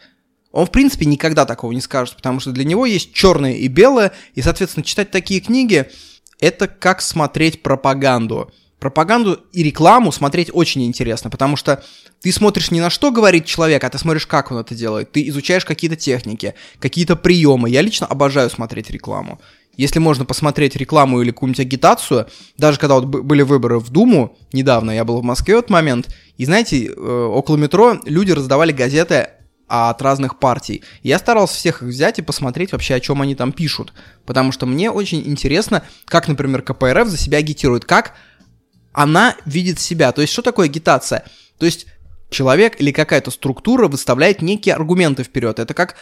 Он, в принципе, никогда такого не скажет, потому что для него есть черное и белое, и, соответственно, читать такие книги — это как смотреть пропаганду. Пропаганду и рекламу смотреть очень интересно, потому что ты смотришь не на что говорит человек, а ты смотришь, как он это делает. Ты изучаешь какие-то техники, какие-то приемы. Я лично обожаю смотреть рекламу. Если можно посмотреть рекламу или какую-нибудь агитацию, даже когда вот были выборы в Думу, недавно я был в Москве в этот момент, и знаете, э, около метро люди раздавали газеты от разных партий. Я старался всех их взять и посмотреть вообще, о чем они там пишут. Потому что мне очень интересно, как, например, КПРФ за себя агитирует, как она видит себя. То есть, что такое агитация? То есть, человек или какая-то структура выставляет некие аргументы вперед. Это как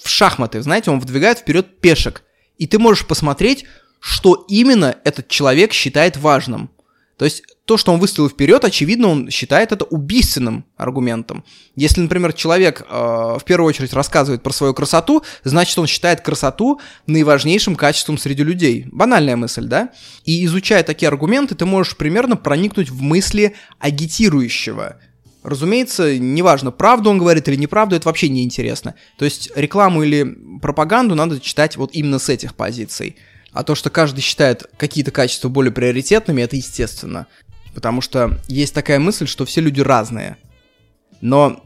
в шахматы, знаете, он выдвигает вперед пешек и ты можешь посмотреть, что именно этот человек считает важным. То есть то, что он выставил вперед, очевидно, он считает это убийственным аргументом. Если, например, человек э, в первую очередь рассказывает про свою красоту, значит, он считает красоту наиважнейшим качеством среди людей. Банальная мысль, да? И изучая такие аргументы, ты можешь примерно проникнуть в мысли агитирующего. Разумеется, неважно, правду он говорит или неправду, это вообще не интересно. То есть рекламу или пропаганду надо читать вот именно с этих позиций. А то, что каждый считает какие-то качества более приоритетными, это естественно. Потому что есть такая мысль, что все люди разные. Но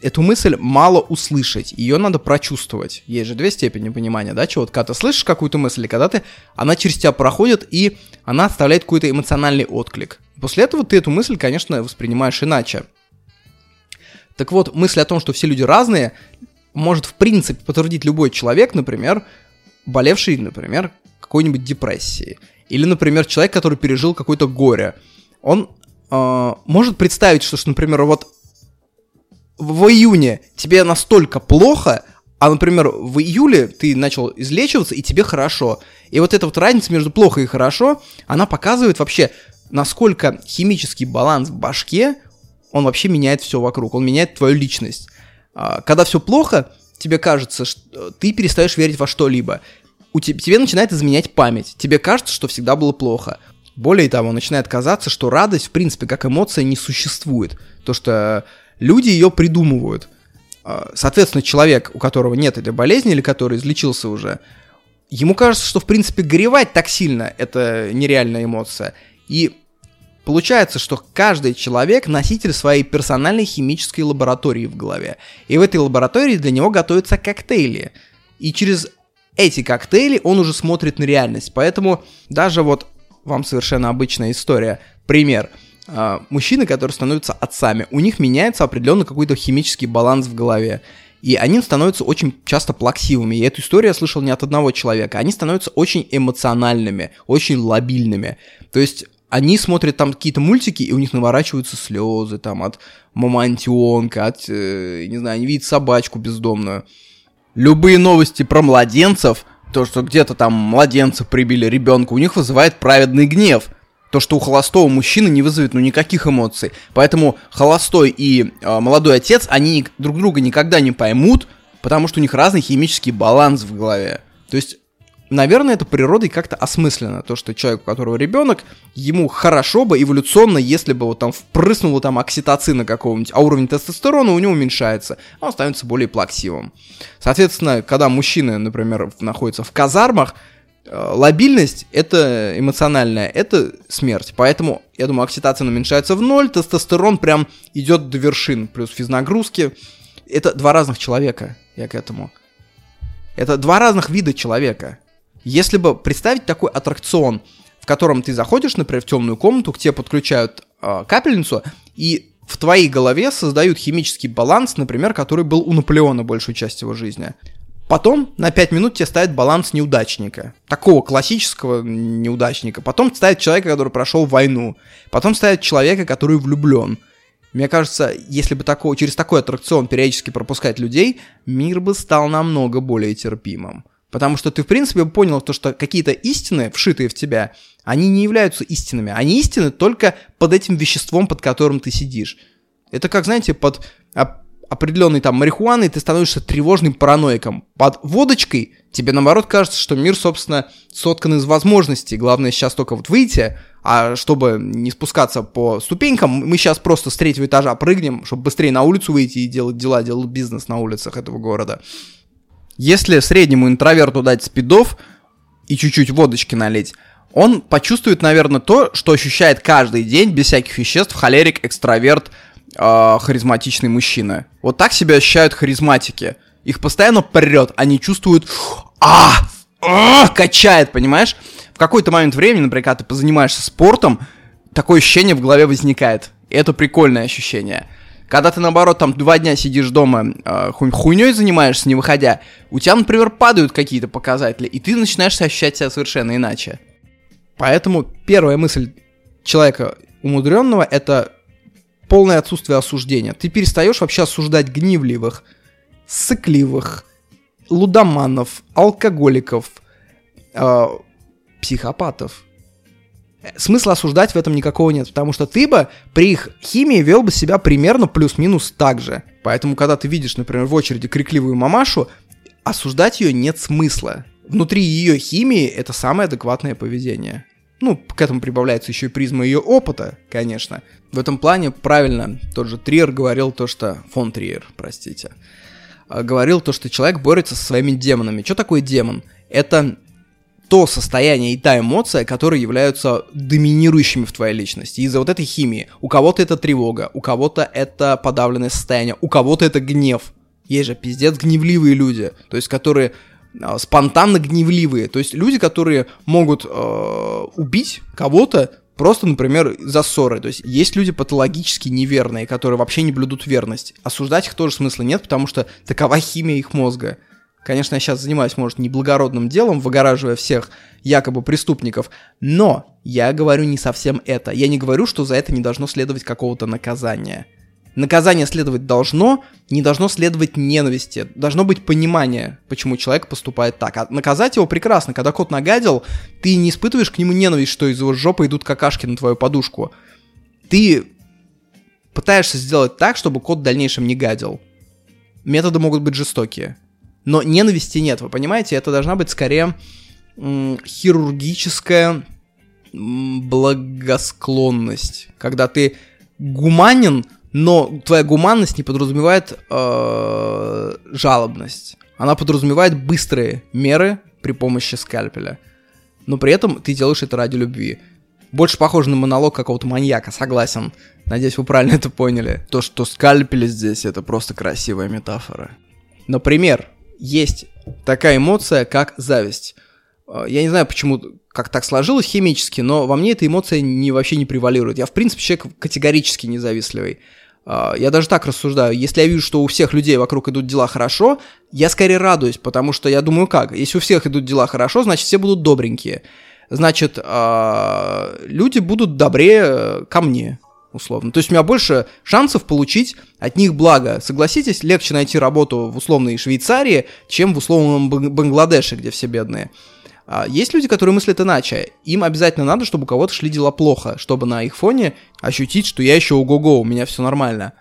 эту мысль мало услышать, ее надо прочувствовать. Есть же две степени понимания, да, чего? Вот когда ты слышишь какую-то мысль, и когда ты, она через тебя проходит, и она оставляет какой-то эмоциональный отклик. После этого ты эту мысль, конечно, воспринимаешь иначе. Так вот, мысль о том, что все люди разные, может в принципе подтвердить любой человек, например, болевший, например, какой-нибудь депрессией. Или, например, человек, который пережил какое-то горе. Он э, может представить, что, например, вот в июне тебе настолько плохо, а, например, в июле ты начал излечиваться, и тебе хорошо. И вот эта вот разница между плохо и хорошо, она показывает вообще, насколько химический баланс в башке он вообще меняет все вокруг, он меняет твою личность. А, когда все плохо, тебе кажется, что ты перестаешь верить во что-либо. У тебя, тебе начинает изменять память. Тебе кажется, что всегда было плохо. Более того, начинает казаться, что радость, в принципе, как эмоция не существует. То, что люди ее придумывают. А, соответственно, человек, у которого нет этой болезни или который излечился уже, ему кажется, что, в принципе, горевать так сильно – это нереальная эмоция. И Получается, что каждый человек носитель своей персональной химической лаборатории в голове. И в этой лаборатории для него готовятся коктейли. И через эти коктейли он уже смотрит на реальность. Поэтому даже вот вам совершенно обычная история. Пример. А, мужчины, которые становятся отцами, у них меняется определенно какой-то химический баланс в голове. И они становятся очень часто плаксивыми. И эту историю я слышал не от одного человека. Они становятся очень эмоциональными, очень лобильными. То есть они смотрят там какие-то мультики, и у них наворачиваются слезы там от мамонтенка, от, э, не знаю, они видят собачку бездомную. Любые новости про младенцев, то, что где-то там младенца прибили ребенка, у них вызывает праведный гнев. То, что у холостого мужчины не вызовет ну никаких эмоций. Поэтому холостой и э, молодой отец, они друг друга никогда не поймут, потому что у них разный химический баланс в голове. То есть наверное, это природой как-то осмысленно. То, что человек, у которого ребенок, ему хорошо бы эволюционно, если бы вот там впрыснуло там окситоцина какого-нибудь, а уровень тестостерона у него уменьшается, а он становится более плаксивым. Соответственно, когда мужчины, например, находятся в казармах, э, лобильность это эмоциональная, это смерть. Поэтому, я думаю, окситоцин уменьшается в ноль, тестостерон прям идет до вершин, плюс физнагрузки. Это два разных человека, я к этому. Это два разных вида человека. Если бы представить такой аттракцион, в котором ты заходишь, например, в темную комнату, к тебе подключают э, капельницу, и в твоей голове создают химический баланс, например, который был у Наполеона большую часть его жизни. Потом на 5 минут тебе ставят баланс неудачника. Такого классического неудачника. Потом ставят человека, который прошел войну. Потом ставят человека, который влюблен. Мне кажется, если бы такого, через такой аттракцион периодически пропускать людей, мир бы стал намного более терпимым. Потому что ты, в принципе, понял то, что какие-то истины, вшитые в тебя, они не являются истинами. Они истины только под этим веществом, под которым ты сидишь. Это как, знаете, под определенной там марихуаной ты становишься тревожным параноиком. Под водочкой тебе, наоборот, кажется, что мир, собственно, соткан из возможностей. Главное сейчас только вот выйти, а чтобы не спускаться по ступенькам, мы сейчас просто с третьего этажа прыгнем, чтобы быстрее на улицу выйти и делать дела, делать бизнес на улицах этого города. Если среднему интроверту дать спидов и чуть-чуть водочки налить, он почувствует, наверное, то, что ощущает каждый день без всяких веществ холерик, экстраверт, э, харизматичный мужчина. Вот так себя ощущают харизматики. Их постоянно прет, они чувствуют, а, а, качает, понимаешь? В какой-то момент времени, например, когда ты позанимаешься спортом, такое ощущение в голове возникает. И это прикольное ощущение. Когда ты, наоборот, там два дня сидишь дома, э, хуйней занимаешься, не выходя, у тебя, например, падают какие-то показатели, и ты начинаешь ощущать себя совершенно иначе. Поэтому первая мысль человека умудренного — это полное отсутствие осуждения. Ты перестаешь вообще осуждать гневливых, сыкливых, лудоманов, алкоголиков, э, психопатов — смысла осуждать в этом никакого нет, потому что ты бы при их химии вел бы себя примерно плюс-минус так же. Поэтому, когда ты видишь, например, в очереди крикливую мамашу, осуждать ее нет смысла. Внутри ее химии это самое адекватное поведение. Ну, к этому прибавляется еще и призма ее опыта, конечно. В этом плане правильно тот же Триер говорил то, что... Фон Триер, простите. А, говорил то, что человек борется со своими демонами. Что такое демон? Это то состояние и та эмоция, которые являются доминирующими в твоей личности. Из-за вот этой химии. У кого-то это тревога, у кого-то это подавленное состояние, у кого-то это гнев. Есть же пиздец гневливые люди, то есть которые э, спонтанно гневливые. То есть люди, которые могут э, убить кого-то просто, например, за ссоры. То есть есть люди патологически неверные, которые вообще не блюдут верность. Осуждать их тоже смысла нет, потому что такова химия их мозга. Конечно, я сейчас занимаюсь, может, неблагородным делом, выгораживая всех якобы преступников, но я говорю не совсем это. Я не говорю, что за это не должно следовать какого-то наказания. Наказание следовать должно, не должно следовать ненависти. Должно быть понимание, почему человек поступает так. А наказать его прекрасно. Когда кот нагадил, ты не испытываешь к нему ненависть, что из его жопы идут какашки на твою подушку. Ты пытаешься сделать так, чтобы кот в дальнейшем не гадил. Методы могут быть жестокие но ненависти нет, вы понимаете? Это должна быть скорее хирургическая благосклонность, когда ты гуманен, но твоя гуманность не подразумевает э- жалобность. Она подразумевает быстрые меры при помощи скальпеля. Но при этом ты делаешь это ради любви. Больше похоже на монолог какого-то маньяка, согласен. Надеюсь, вы правильно это поняли. То, что скальпели здесь, это просто красивая метафора. Например, есть такая эмоция, как зависть. А, я не знаю, почему, как так сложилось химически, но во мне эта эмоция не, вообще не превалирует. Я, в принципе, человек категорически независтливый. А, я даже так рассуждаю. Если я вижу, что у всех людей вокруг идут дела хорошо, я скорее радуюсь, потому что я думаю, как? Если у всех идут дела хорошо, значит, все будут добренькие. Значит, а, люди будут добрее ко мне условно. То есть у меня больше шансов получить от них благо. Согласитесь, легче найти работу в условной Швейцарии, чем в условном Бангладеше, где все бедные. А есть люди, которые мыслят иначе. Им обязательно надо, чтобы у кого-то шли дела плохо, чтобы на их фоне ощутить, что я еще ого-го, у меня все нормально.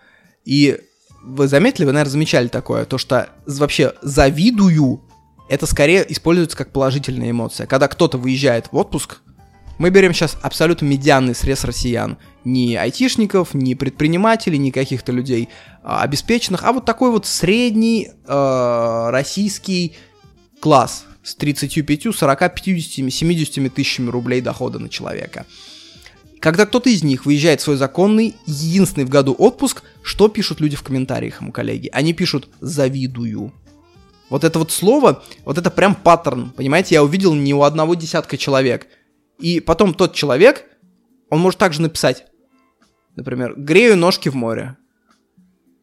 И вы заметили, вы, наверное, замечали такое, то что вообще завидую, это скорее используется как положительная эмоция. Когда кто-то выезжает в отпуск, мы берем сейчас абсолютно медианный срез россиян. Ни айтишников, ни предпринимателей, ни каких-то людей а, обеспеченных, а вот такой вот средний э, российский класс с 35, 40, 50, 70 тысячами рублей дохода на человека. Когда кто-то из них выезжает в свой законный, единственный в году отпуск, что пишут люди в комментариях ему, коллеги? Они пишут «завидую». Вот это вот слово, вот это прям паттерн, понимаете, я увидел не у одного десятка человек. И потом тот человек, он может также написать, например, грею ножки в море.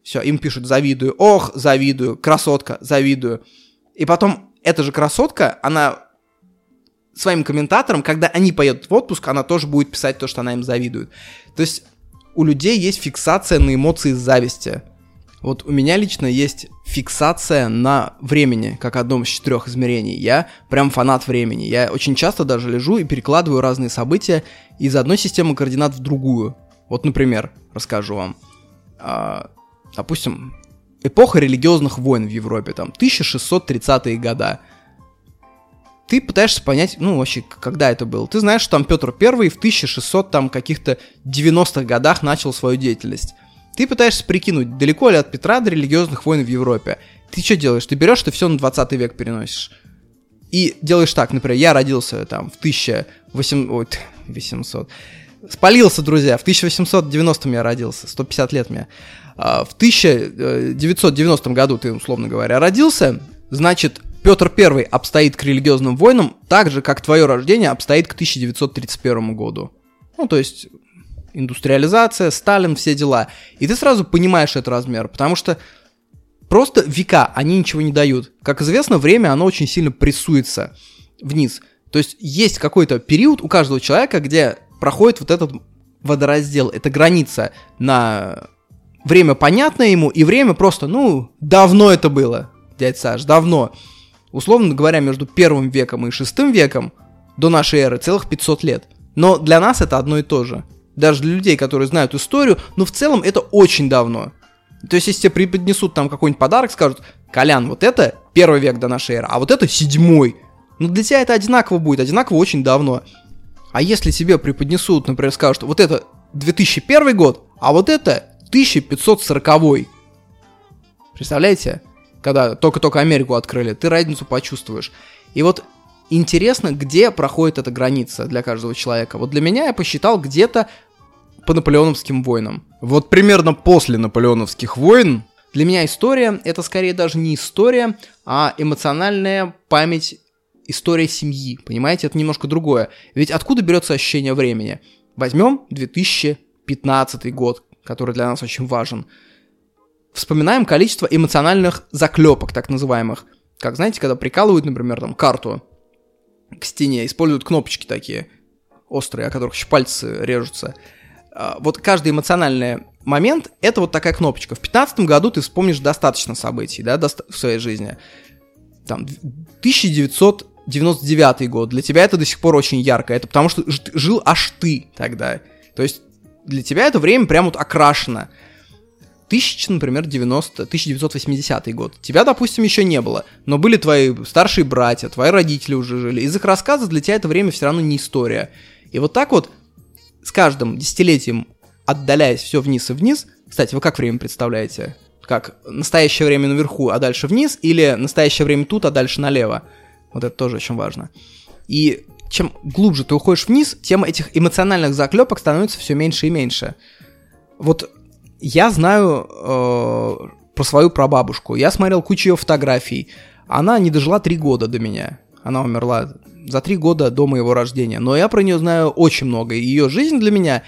Все, им пишут завидую, ох, завидую, красотка, завидую. И потом эта же красотка, она своим комментаторам, когда они поедут в отпуск, она тоже будет писать то, что она им завидует. То есть у людей есть фиксация на эмоции зависти. Вот у меня лично есть фиксация на времени, как одном из четырех измерений. Я прям фанат времени. Я очень часто даже лежу и перекладываю разные события из одной системы координат в другую. Вот, например, расскажу вам. А, допустим, эпоха религиозных войн в Европе, там, 1630-е года. Ты пытаешься понять, ну, вообще, когда это было. Ты знаешь, что там Петр Первый в 1600 там каких-то 90-х годах начал свою деятельность. Ты пытаешься прикинуть, далеко ли от Петра до религиозных войн в Европе. Ты что делаешь? Ты берешь, ты все на 20 век переносишь. И делаешь так, например, я родился там в 1800... 800... Спалился, друзья, в 1890 я родился, 150 лет мне. А, в 1990 году ты, условно говоря, родился, значит, Петр I обстоит к религиозным войнам так же, как твое рождение обстоит к 1931 году. Ну, то есть индустриализация, Сталин, все дела. И ты сразу понимаешь этот размер, потому что просто века они ничего не дают. Как известно, время, оно очень сильно прессуется вниз. То есть есть какой-то период у каждого человека, где проходит вот этот водораздел, это граница на время понятное ему и время просто, ну, давно это было, дядь Саш, давно. Условно говоря, между первым веком и шестым веком до нашей эры целых 500 лет. Но для нас это одно и то же даже для людей, которые знают историю, но в целом это очень давно. То есть, если тебе преподнесут там какой-нибудь подарок, скажут, Колян, вот это первый век до нашей эры, а вот это седьмой. Ну, для тебя это одинаково будет, одинаково очень давно. А если тебе преподнесут, например, скажут, вот это 2001 год, а вот это 1540. Представляете? Когда только-только Америку открыли, ты разницу почувствуешь. И вот интересно, где проходит эта граница для каждого человека. Вот для меня я посчитал где-то по наполеоновским войнам. Вот примерно после наполеоновских войн для меня история это скорее даже не история, а эмоциональная память, история семьи. Понимаете, это немножко другое. Ведь откуда берется ощущение времени? Возьмем 2015 год, который для нас очень важен. Вспоминаем количество эмоциональных заклепок, так называемых. Как знаете, когда прикалывают, например, там карту к стене, используют кнопочки такие острые, о которых еще пальцы режутся. А, вот каждый эмоциональный момент — это вот такая кнопочка. В 2015 году ты вспомнишь достаточно событий, да, в своей жизни. Там, 1999 год. Для тебя это до сих пор очень ярко. Это потому что жил аж ты тогда. То есть для тебя это время прям вот окрашено. 1000, например, 90, 1980 год. Тебя, допустим, еще не было, но были твои старшие братья, твои родители уже жили. Из их рассказа для тебя это время все равно не история. И вот так вот с каждым десятилетием отдаляясь все вниз и вниз, кстати, вы как время представляете? Как настоящее время наверху, а дальше вниз, или настоящее время тут, а дальше налево? Вот это тоже очень важно. И чем глубже ты уходишь вниз, тем этих эмоциональных заклепок становится все меньше и меньше. Вот я знаю э, про свою прабабушку. Я смотрел кучу ее фотографий. Она не дожила три года до меня. Она умерла за три года до моего рождения. Но я про нее знаю очень много. И ее жизнь для меня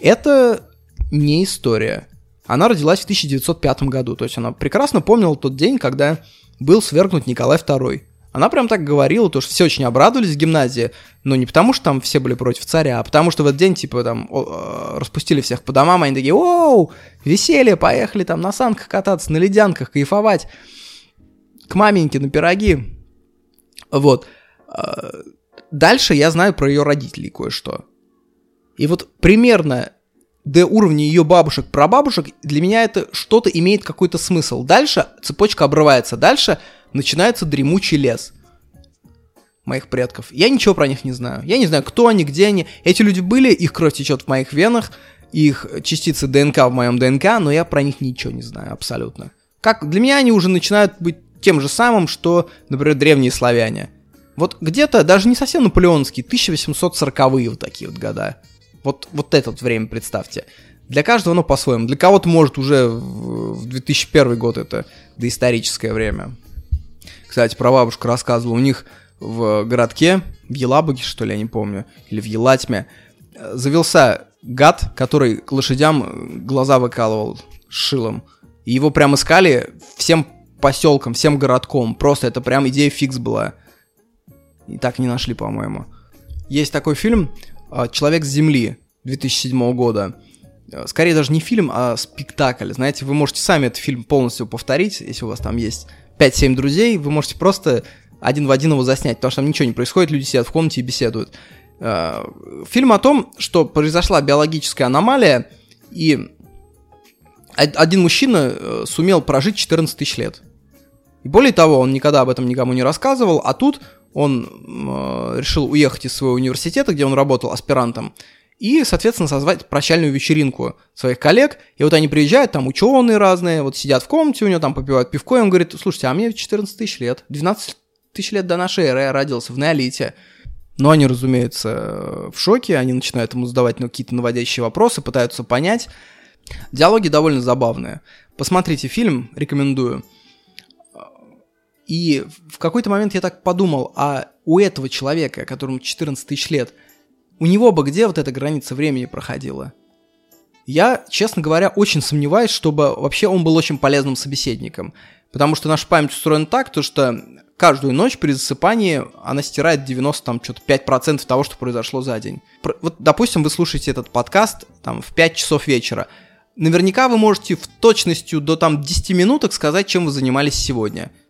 это не история. Она родилась в 1905 году. То есть она прекрасно помнила тот день, когда был свергнут Николай II. Она прям так говорила, то что все очень обрадовались в гимназии, но не потому, что там все были против царя, а потому что в этот день, типа, там, э, распустили всех по домам, они такие, оу, веселье, поехали там на санках кататься, на ледянках, кайфовать, к маменьке на пироги. Вот. Э, дальше я знаю про ее родителей кое-что. И вот примерно до уровня ее бабушек, прабабушек, для меня это что-то имеет какой-то смысл. Дальше цепочка обрывается. Дальше начинается дремучий лес моих предков. Я ничего про них не знаю. Я не знаю, кто они, где они. Эти люди были, их кровь течет в моих венах, их частицы ДНК в моем ДНК, но я про них ничего не знаю абсолютно. Как для меня они уже начинают быть тем же самым, что, например, древние славяне. Вот где-то, даже не совсем наполеонские, 1840-е вот такие вот года. Вот, вот это вот время представьте. Для каждого оно по-своему. Для кого-то, может, уже в 2001 год это доисторическое время. Кстати, про бабушку рассказывал. У них в городке, в Елабуге, что ли, я не помню, или в Елатьме, завелся гад, который лошадям глаза выкалывал шилом. И его прям искали всем поселком, всем городком. Просто это прям идея фикс была. И так не нашли, по-моему. Есть такой фильм а, «Человек с земли» 2007 года. Скорее даже не фильм, а спектакль. Знаете, вы можете сами этот фильм полностью повторить, если у вас там есть 5-7 друзей, вы можете просто один в один его заснять, потому что там ничего не происходит, люди сидят в комнате и беседуют. Э, фильм о том, что произошла биологическая аномалия, и один мужчина э, сумел прожить 14 тысяч лет. И более того, он никогда об этом никому не рассказывал, а тут он э, решил уехать из своего университета, где он работал аспирантом, и, соответственно, созвать прощальную вечеринку своих коллег. И вот они приезжают, там ученые разные, вот сидят в комнате, у него там попивают пивко, и он говорит, слушайте, а мне 14 тысяч лет, 12 тысяч лет до нашей эры я родился в неолите. Но они, разумеется, в шоке, они начинают ему задавать ну, какие-то наводящие вопросы, пытаются понять. Диалоги довольно забавные. Посмотрите фильм, рекомендую. И в какой-то момент я так подумал, а у этого человека, которому 14 тысяч лет – у него бы где вот эта граница времени проходила? Я, честно говоря, очень сомневаюсь, чтобы вообще он был очень полезным собеседником. Потому что наша память устроена так, то что каждую ночь при засыпании она стирает 90, там, что-то 5% того, что произошло за день. Вот, допустим, вы слушаете этот подкаст там в 5 часов вечера. Наверняка вы можете в точностью до там 10 минуток сказать, чем вы занимались сегодня –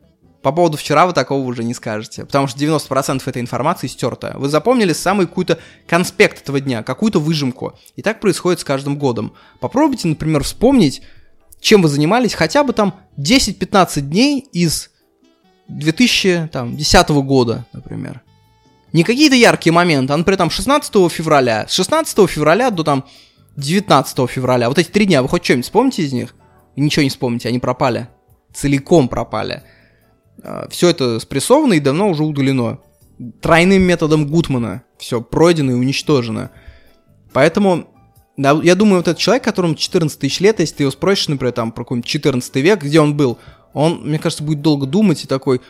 по поводу вчера вы такого уже не скажете, потому что 90% этой информации стерта. Вы запомнили самый какой-то конспект этого дня, какую-то выжимку. И так происходит с каждым годом. Попробуйте, например, вспомнить, чем вы занимались хотя бы там 10-15 дней из 2010 года, например. Не какие-то яркие моменты, а, например, там 16 февраля. С 16 февраля до там 19 февраля. Вот эти три дня, вы хоть что-нибудь вспомните из них? Ничего не вспомните, они пропали. Целиком пропали. А, Все это спрессовано и давно уже удалено. Тройным методом Гутмана. Все пройдено и уничтожено. Поэтому я думаю, вот этот человек, которому 14 тысяч лет, если ты его спросишь, например, там, про какой-нибудь 14 век, где он был, он, мне кажется, будет долго думать и такой,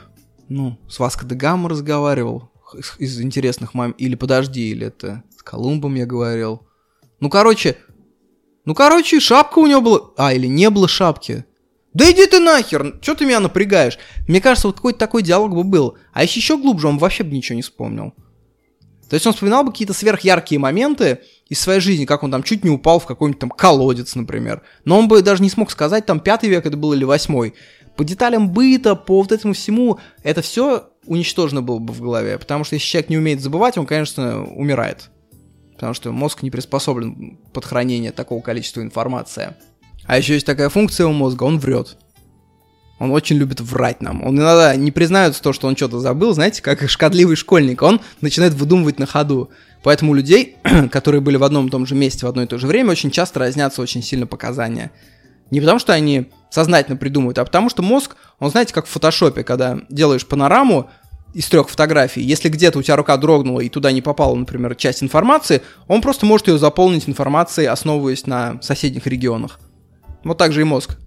ну, с Васко де Гамма разговаривал из интересных мам... Или подожди, или это с Колумбом я говорил. Ну, короче, ну, короче, шапка у него была... А, или не было шапки. Да иди ты нахер, что ты меня напрягаешь? Мне кажется, вот какой-то такой диалог бы был. А если еще глубже, он вообще бы ничего не вспомнил. То есть он вспоминал бы какие-то сверхяркие моменты из своей жизни, как он там чуть не упал в какой-нибудь там колодец, например. Но он бы даже не смог сказать, там пятый век это был или восьмой. По деталям быта, по вот этому всему, это все уничтожено было бы в голове. Потому что если человек не умеет забывать, он, конечно, умирает. Потому что мозг не приспособлен под хранение такого количества информации. А еще есть такая функция у мозга, он врет. Он очень любит врать нам. Он иногда не признается то, что он что-то забыл, знаете, как шкодливый школьник. Он начинает выдумывать на ходу. Поэтому у людей, которые были в одном и том же месте в одно и то же время, очень часто разнятся очень сильно показания. Не потому, что они сознательно придумывают, а потому что мозг, он, знаете, как в фотошопе, когда делаешь панораму из трех фотографий, если где-то у тебя рука дрогнула и туда не попала, например, часть информации, он просто может ее заполнить информацией, основываясь на соседних регионах. Вот так же и мозг.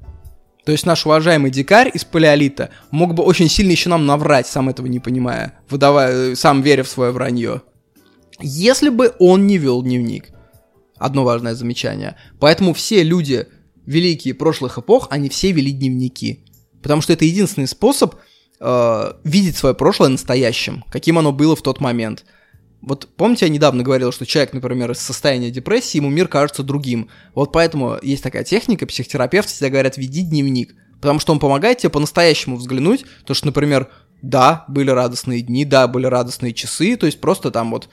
То есть наш уважаемый дикарь из палеолита мог бы очень сильно еще нам наврать, сам этого не понимая, выдавая, сам веря в свое вранье. Если бы он не вел дневник. Одно важное замечание. Поэтому все люди, великие прошлых эпох, они все вели дневники. Потому что это единственный способ э, видеть свое прошлое настоящим, каким оно было в тот момент – вот помните, я недавно говорил, что человек, например, из состояния депрессии, ему мир кажется другим. Вот поэтому есть такая техника, психотерапевты всегда говорят, веди дневник. Потому что он помогает тебе по-настоящему взглянуть, то что, например, да, были радостные дни, да, были радостные часы, то есть просто там вот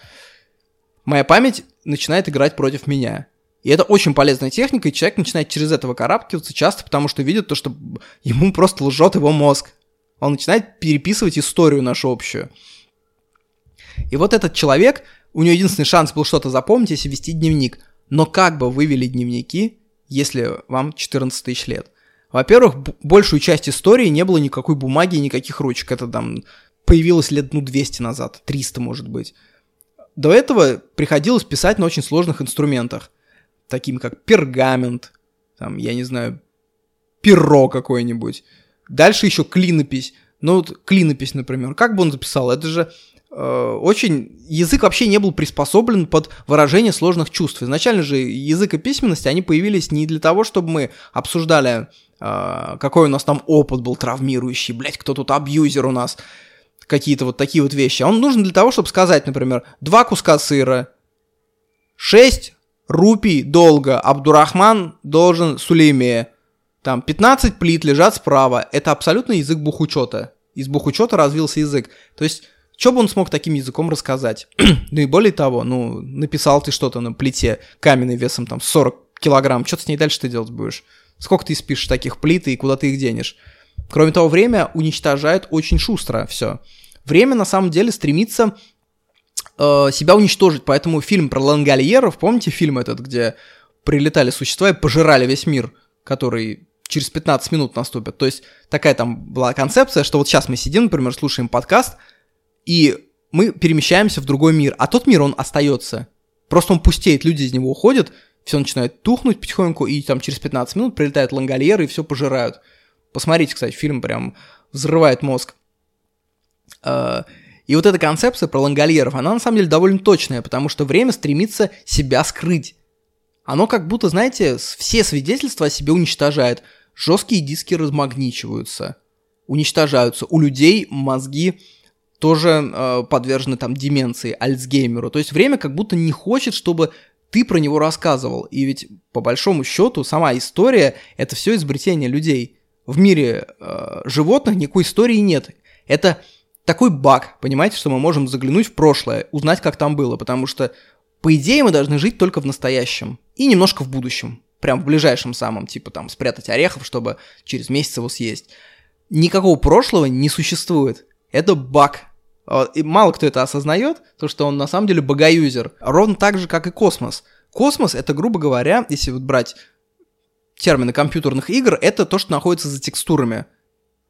моя память начинает играть против меня. И это очень полезная техника, и человек начинает через это выкарабкиваться часто, потому что видит то, что ему просто лжет его мозг. Он начинает переписывать историю нашу общую. И вот этот человек, у него единственный шанс был что-то запомнить, если вести дневник. Но как бы вы вели дневники, если вам 14 тысяч лет? Во-первых, большую часть истории не было никакой бумаги, никаких ручек. Это там появилось лет, ну, 200 назад, 300, может быть. До этого приходилось писать на очень сложных инструментах, такими как пергамент, там, я не знаю, перо какое-нибудь. Дальше еще клинопись. Ну, вот клинопись, например. Как бы он записал? Это же очень язык вообще не был приспособлен под выражение сложных чувств. Изначально же язык и письменность, они появились не для того, чтобы мы обсуждали, э, какой у нас там опыт был травмирующий, блять, кто тут абьюзер у нас, какие-то вот такие вот вещи. Он нужен для того, чтобы сказать, например, два куска сыра, шесть рупий долго, Абдурахман должен Сулейме, там 15 плит лежат справа. Это абсолютно язык бухучета. Из бухучета развился язык. То есть что бы он смог таким языком рассказать? ну и более того, ну, написал ты что-то на плите каменной весом там 40 килограмм, что ты с ней дальше ты делать будешь? Сколько ты спишешь таких плит и куда ты их денешь? Кроме того, время уничтожает очень шустро все. Время на самом деле стремится э, себя уничтожить, поэтому фильм про лангольеров, помните фильм этот, где прилетали существа и пожирали весь мир, который через 15 минут наступит. То есть такая там была концепция, что вот сейчас мы сидим, например, слушаем подкаст, и мы перемещаемся в другой мир, а тот мир, он остается. Просто он пустеет, люди из него уходят, все начинает тухнуть потихоньку, и там через 15 минут прилетают лангольеры и все пожирают. Посмотрите, кстати, фильм прям взрывает мозг. А, и вот эта концепция про лангольеров, она на самом деле довольно точная, потому что время стремится себя скрыть. Оно как будто, знаете, все свидетельства о себе уничтожает. Жесткие диски размагничиваются, уничтожаются. У людей мозги тоже э, подвержены там деменции, Альцгеймеру. То есть время как будто не хочет, чтобы ты про него рассказывал. И ведь по большому счету сама история это все изобретение людей. В мире э, животных никакой истории нет. Это такой баг, понимаете, что мы можем заглянуть в прошлое, узнать, как там было, потому что по идее мы должны жить только в настоящем и немножко в будущем, прям в ближайшем самом, типа там спрятать орехов, чтобы через месяц его съесть. Никакого прошлого не существует. Это баг. И мало кто это осознает, то что он на самом деле богоюзер. Ровно так же, как и космос. Космос — это, грубо говоря, если вот брать термины компьютерных игр, это то, что находится за текстурами.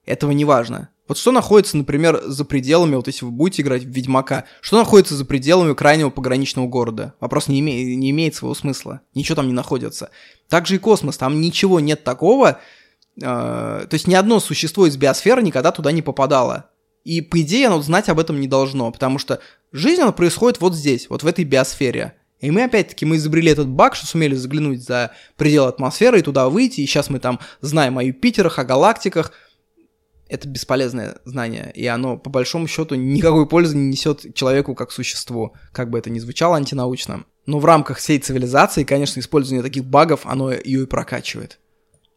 Этого не важно. Вот что находится, например, за пределами, вот если вы будете играть в Ведьмака, что находится за пределами крайнего пограничного города? Вопрос не, име- не имеет своего смысла. Ничего там не находится. Также и космос, там ничего нет такого, э- то есть ни одно существо из биосферы никогда туда не попадало. И, по идее, оно знать об этом не должно, потому что жизнь, она происходит вот здесь, вот в этой биосфере. И мы, опять-таки, мы изобрели этот баг, что сумели заглянуть за пределы атмосферы и туда выйти, и сейчас мы там знаем о Юпитерах, о галактиках – это бесполезное знание, и оно, по большому счету, никакой пользы не несет человеку как существу, как бы это ни звучало антинаучно. Но в рамках всей цивилизации, конечно, использование таких багов, оно ее и прокачивает.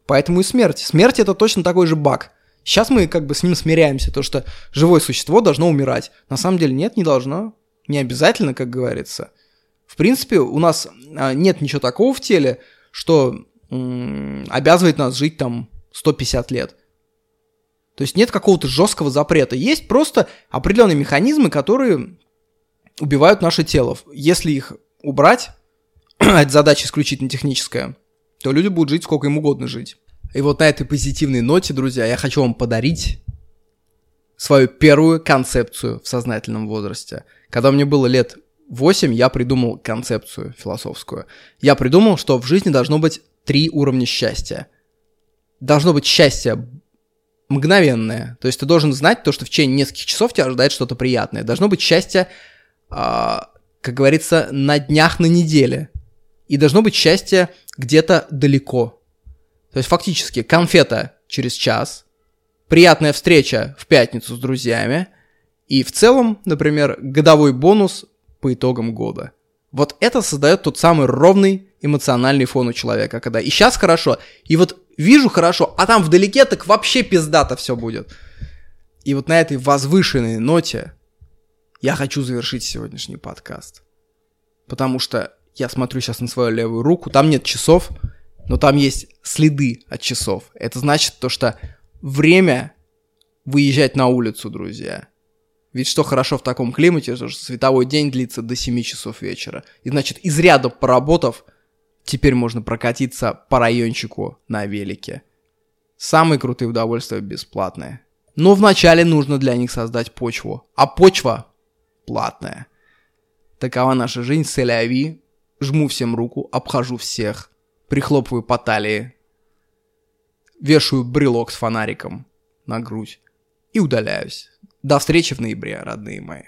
Поэтому и смерть. Смерть это точно такой же баг. Сейчас мы как бы с ним смиряемся, то что живое существо должно умирать. На самом деле нет, не должно. Не обязательно, как говорится. В принципе, у нас а, нет ничего такого в теле, что обязывает нас жить там 150 лет. То есть нет какого-то жесткого запрета. Есть просто определенные механизмы, которые убивают наше тело. Если их убрать, это задача исключительно техническая, то люди будут жить сколько им угодно жить. И вот на этой позитивной ноте, друзья, я хочу вам подарить свою первую концепцию в сознательном возрасте. Когда мне было лет 8, я придумал концепцию философскую. Я придумал, что в жизни должно быть три уровня счастья. Должно быть счастье мгновенное. То есть ты должен знать то, что в течение нескольких часов тебя ожидает что-то приятное. Должно быть счастье, э, как говорится, на днях, на неделе. И должно быть счастье где-то далеко. То есть фактически конфета через час, приятная встреча в пятницу с друзьями и в целом, например, годовой бонус по итогам года. Вот это создает тот самый ровный эмоциональный фон у человека, когда и сейчас хорошо, и вот вижу хорошо, а там вдалеке так вообще пиздато все будет. И вот на этой возвышенной ноте я хочу завершить сегодняшний подкаст. Потому что я смотрю сейчас на свою левую руку, там нет часов, но там есть следы от часов. Это значит то, что время выезжать на улицу, друзья. Ведь что хорошо в таком климате, что световой день длится до 7 часов вечера. И значит, из ряда поработав, Теперь можно прокатиться по райончику на велике. Самые крутые удовольствия бесплатные. Но вначале нужно для них создать почву. А почва платная. Такова наша жизнь, селяви. Жму всем руку, обхожу всех. Прихлопываю по талии. Вешаю брелок с фонариком на грудь. И удаляюсь. До встречи в ноябре, родные мои.